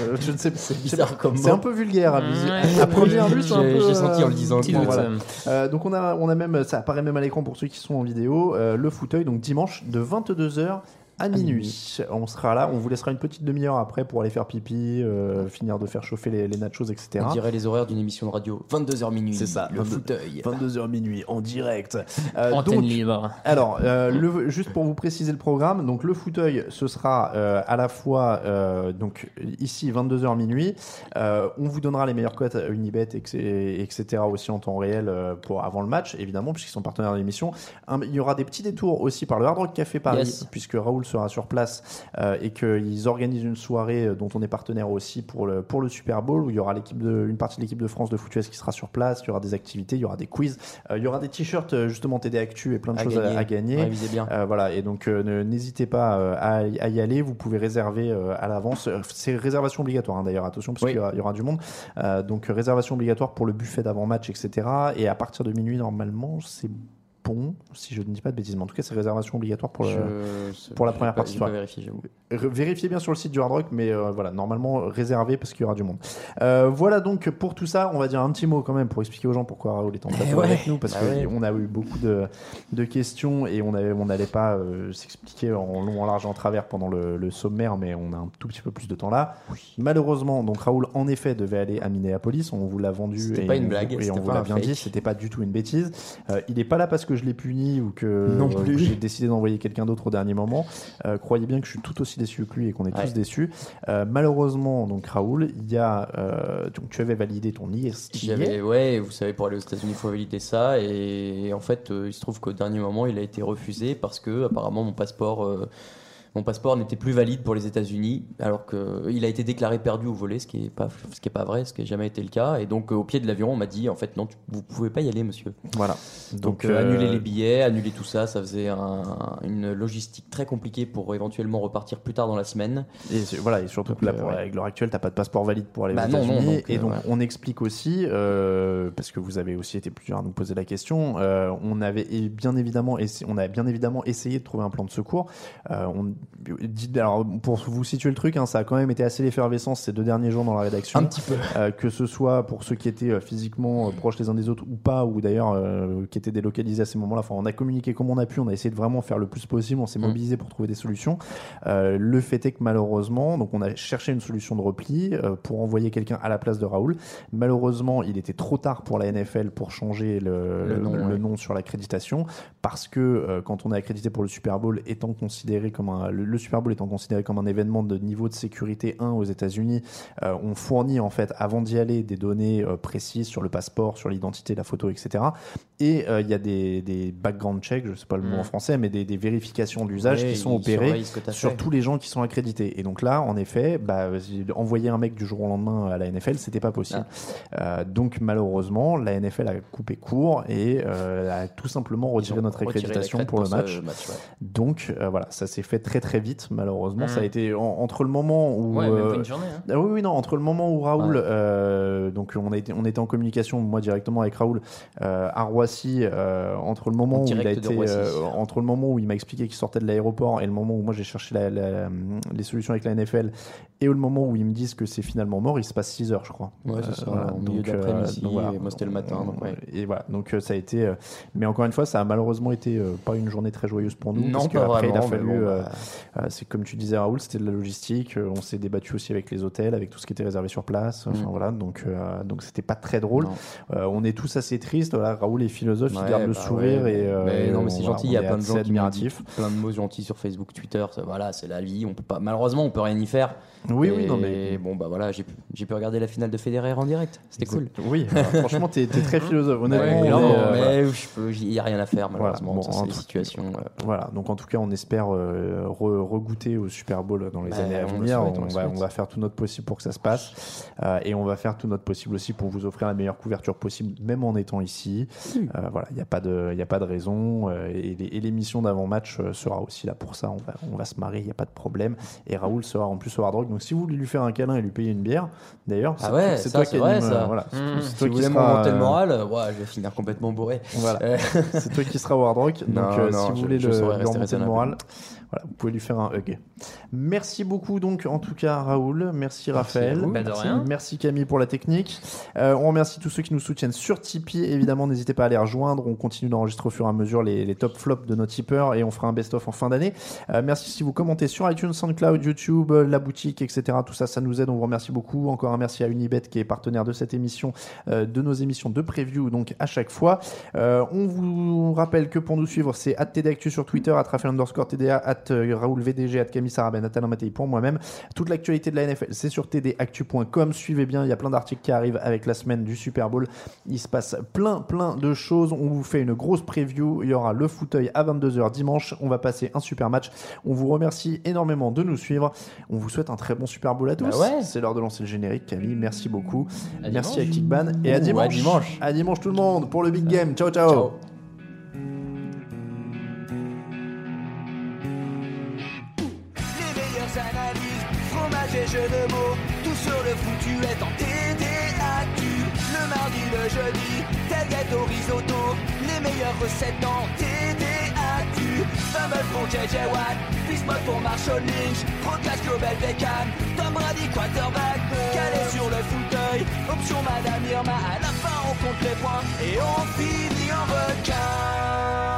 Euh, je ne sais pas. comme C'est un peu vulgaire à, Ouais. à première vue. c'est un J'ai- peu, j'ai senti en euh, le disant. Bon, doute, voilà. euh. Euh, donc on a, on a même, ça apparaît même à l'écran pour ceux qui sont en vidéo, euh, le fauteuil, donc dimanche de 22h à minuit. On sera là, on vous laissera une petite demi-heure après pour aller faire pipi, euh, finir de faire chauffer les, les nachos, etc. On dirait les horaires d'une émission de radio. 22h minuit. C'est ça, Le 22 fauteuil. 22h minuit en direct. Euh, Antenne donc, libre. alors, euh, le- juste pour vous préciser le programme, donc le fauteuil, ce sera euh, à la fois euh, donc ici 22h minuit. Euh, on vous donnera les meilleures cotes à Unibet, etc., etc. aussi en temps réel pour avant le match, évidemment, puisqu'ils sont partenaires de l'émission. Il y aura des petits détours aussi par le Hard Rock Café Paris, Yes. puisque Raoul sera sur place euh, et qu'ils organisent une soirée euh, dont on est partenaire aussi pour le pour le Super Bowl où il y aura l'équipe de une partie de l'équipe de France de foot US qui sera sur place. Il y aura des activités, il y aura des quiz, euh, il y aura des t-shirts justement TD Actu et plein de À choses gagner. à, à gagner. Bien. Voilà, et donc n'hésitez pas à, y- aller. Vous pouvez réserver à l'avance. C'est réservation obligatoire hein, d'ailleurs, attention, parce Oui. qu'il y, aura- il y aura du monde. Donc réservation obligatoire pour le buffet d'avant-match, etc. Et à partir de minuit, normalement, c'est si je ne dis pas de bêtises. Mais en tout cas, c'est réservation obligatoire pour le. Je- pour la première pas- partie, j'avoue. Vérifiez bien sur le site du Hard Rock, mais euh, voilà, normalement réservé parce qu'il y aura du monde. Euh, voilà donc pour tout ça, on va dire un petit mot quand même pour expliquer aux gens pourquoi Raoul est en plateau Eh ouais. avec nous, parce Bah qu'on ouais. a eu beaucoup de, de questions et on n'allait pas euh, s'expliquer en long, en large, en travers pendant le, le sommaire, mais on a un tout petit peu plus de temps là. Malheureusement, donc Raoul en effet devait aller à Minneapolis, on vous l'a vendu C'était et pas une on- blague, et on vous l'a bien fake. dit, c'était pas du tout une bêtise. Euh, il est pas là parce que je l'ai puni ou que Non euh, plus. j'ai décidé d'envoyer quelqu'un d'autre au dernier moment. Euh, croyez bien que je suis tout aussi déçu que lui et qu'on est Ouais. tous déçus. Euh, malheureusement, donc Raoul, il y a, euh, donc tu avais validé ton IST. J'avais, ouais, vous savez, pour aller aux États-Unis, il faut valider ça. Et en fait, euh, il se trouve qu'au dernier moment, il a été refusé parce que, apparemment, mon passeport. Euh, mon passeport n'était plus valide pour les États-Unis, alors qu'il a été déclaré perdu au volet, ce qui est pas, ce qui est pas vrai, ce qui n'a jamais été le cas. Et donc, euh, au pied de l'avion, on m'a dit, en fait, non, tu- vous pouvez pas y aller, monsieur. Voilà. Donc, euh, annuler les billets, annuler tout ça, ça faisait un- une logistique très compliquée pour éventuellement repartir plus tard dans la semaine. Et voilà, et surtout Donc, que là, euh, pour, ouais. avec l'heure actuelle, t'as pas de passeport valide pour aller Bah aux États-Unis. et euh, donc, ouais. on explique aussi, euh, parce que vous avez aussi été plusieurs à nous poser la question, euh, on avait bien évidemment, on a bien évidemment essayé de trouver un plan de secours. Euh, on alors, pour vous situer le truc, hein, ça a quand même été assez l'effervescence ces deux derniers jours dans la rédaction. Un petit peu. Euh, que ce soit pour ceux qui étaient euh, physiquement euh, proches les uns des autres ou pas, ou d'ailleurs euh, qui étaient délocalisés à ces moments-là. Enfin, on a communiqué comme on a pu, on a essayé de vraiment faire le plus possible, on s'est Mm. mobilisé pour trouver des solutions. Euh, le fait est que malheureusement, donc on a cherché une solution de repli pour envoyer quelqu'un à la place de Raoul. Malheureusement, il était trop tard pour la NFL pour changer le, Le nom, nom sur l'accréditation parce que quand on est accrédité pour le Super Bowl étant considéré comme un le, le Super Bowl étant considéré comme un événement de niveau de sécurité 1 aux États-Unis, euh, on fournit en fait avant d'y aller des données euh, précises sur le passeport, sur l'identité, la photo, etc. Et euh, il y a des, des background checks, je sais pas le mot Mm. en français, mais des, des vérifications d'usage qui sont opérées sur tous les gens qui sont accrédités. Et donc là, en effet, bah, envoyer un mec du jour au lendemain à la NFL, c'était pas possible. Euh, donc malheureusement, la NFL a coupé court et a tout simplement retiré notre accréditation pour le match. match, ouais. Donc voilà, ça s'est fait très très vite. Malheureusement, Mm. ça a été en- entre le moment où Ouais, même euh, pas une journée. hein. ah oui, oui, non, entre le moment où Raoul, Ouais. euh, donc on, a été, on était en communication, moi directement avec Raoul, euh, à Roissy, euh, entre le moment En où il a été, euh, entre le moment où il m'a expliqué qu'il sortait de l'aéroport et le moment où moi j'ai cherché la- la- les solutions avec la NFL et le moment où ils me disent que c'est finalement mort, il se passe 6 heures, je crois. Ouais, c'est Euh, ça, voilà, au milieu donc, d'après-midi, voilà. et moi, c'était le matin, donc ouais. Et voilà, donc ça a été, euh, mais encore une fois, ça a malheureusement été euh, pas une journée très joyeuse pour nous. Non, parce que pas après, il a fallu, bon, euh, bah. Euh, c'est comme tu disais Raoul, c'était de la logistique. euh, on s'est débattu aussi avec les hôtels, avec tout ce qui était réservé sur place. Enfin Mm. voilà, donc euh, donc c'était pas très drôle. Euh, on est tous assez tristes. Voilà, Raoul est philosophe, il Ouais, garde le bah sourire ouais, et. euh, mais non, mais c'est voilà, gentil. on Il y a plein de gens qui admiratifs. plein de mots gentils sur Facebook, Twitter. ça, voilà, c'est la vie. On peut pas. Malheureusement, on peut rien y faire. Oui, Et oui, non mais. bon, bah voilà, j'ai pu, j'ai pu regarder la finale de Federer en direct. C'était cool. Oui, alors, franchement, t'es très philosophe. Honnêtement, Ouais, non, euh, mais peux- il y a rien à faire malheureusement. Bon, en les tout- situations. euh, Voilà, donc en tout cas, on espère euh, re- regoûter au Super Bowl dans les Bah, années à le venir. on on, le va, souhaite. on va faire tout notre possible pour que ça se passe. Euh, et on va faire tout notre possible aussi pour vous offrir la meilleure couverture possible, même en étant ici. Euh, voilà, il n'y a, pas de- y a pas de raison. euh, et l'émission d'avant-match sera aussi là pour ça. On va, on va se marrer, il n'y a pas de problème. Et Raoul sera en plus au Hard Rock. Donc si vous voulez lui faire un câlin et lui payer une bière, d'ailleurs, Ah c'est ouais, toi qui anime, ça. voilà. Mmh. Si toi vous qui voulez sera, monter le moral, ouais, je vais finir complètement bourré. Voilà. C'est toi qui seras au Hard Rock. Donc, Non, non, si vous je- voulez je le, rester remonter le moral, voilà, vous pouvez lui faire un hug. Merci beaucoup, donc, en tout cas, Raoul. Merci, Raphaël. Bah, merci, Camille, pour la technique. Euh, on remercie tous ceux qui nous soutiennent sur Tipeee. Évidemment, n'hésitez pas à les rejoindre. On continue d'enregistrer au fur et à mesure les, les top flops de nos tipeurs et on fera un best-of en fin d'année. Euh, merci si vous commentez sur iTunes, SoundCloud, YouTube, euh, la boutique, etc. Tout ça, ça nous aide. On vous remercie beaucoup. Encore un merci à Unibet qui est partenaire de cette émission, euh, de nos émissions de preview, donc à chaque fois. On vous rappelle que pour nous suivre, c'est at sur Twitter, at underscore TDA, at euh, Raoul VDG, at Camille Saraben, at Alain Mattei pour moi-même. Toute l'actualité de la NFL, c'est sur tdactu.com. Suivez bien, il y a plein d'articles qui arrivent avec la semaine du Super Bowl. Il se passe plein, plein de choses. On vous fait une grosse preview. Il y aura le fauteuil à 22h dimanche. On va passer un super match. On vous remercie énormément de nous suivre. On vous souhaite un très bon Super Bowl à tous. Bah ouais. C'est l'heure de lancer le générique, Camille. Merci beaucoup. À Merci dimanche. à Kickban et à dimanche. à dimanche. À dimanche tout le monde pour le big game. ciao. ciao. Ciao. Jeux de mots, tout sur le foutu est en TDAQ. Le mardi, le jeudi, tel gâteau risotto, les meilleures recettes en TDAQ. Fumble pour JJ Watt, Bismuth pour Marshall Lynch, Procast Global Beckham, Tom Brady quarterback, calé sur le fauteuil, option Madame Irma, à la fin on compte les points et on finit en requin.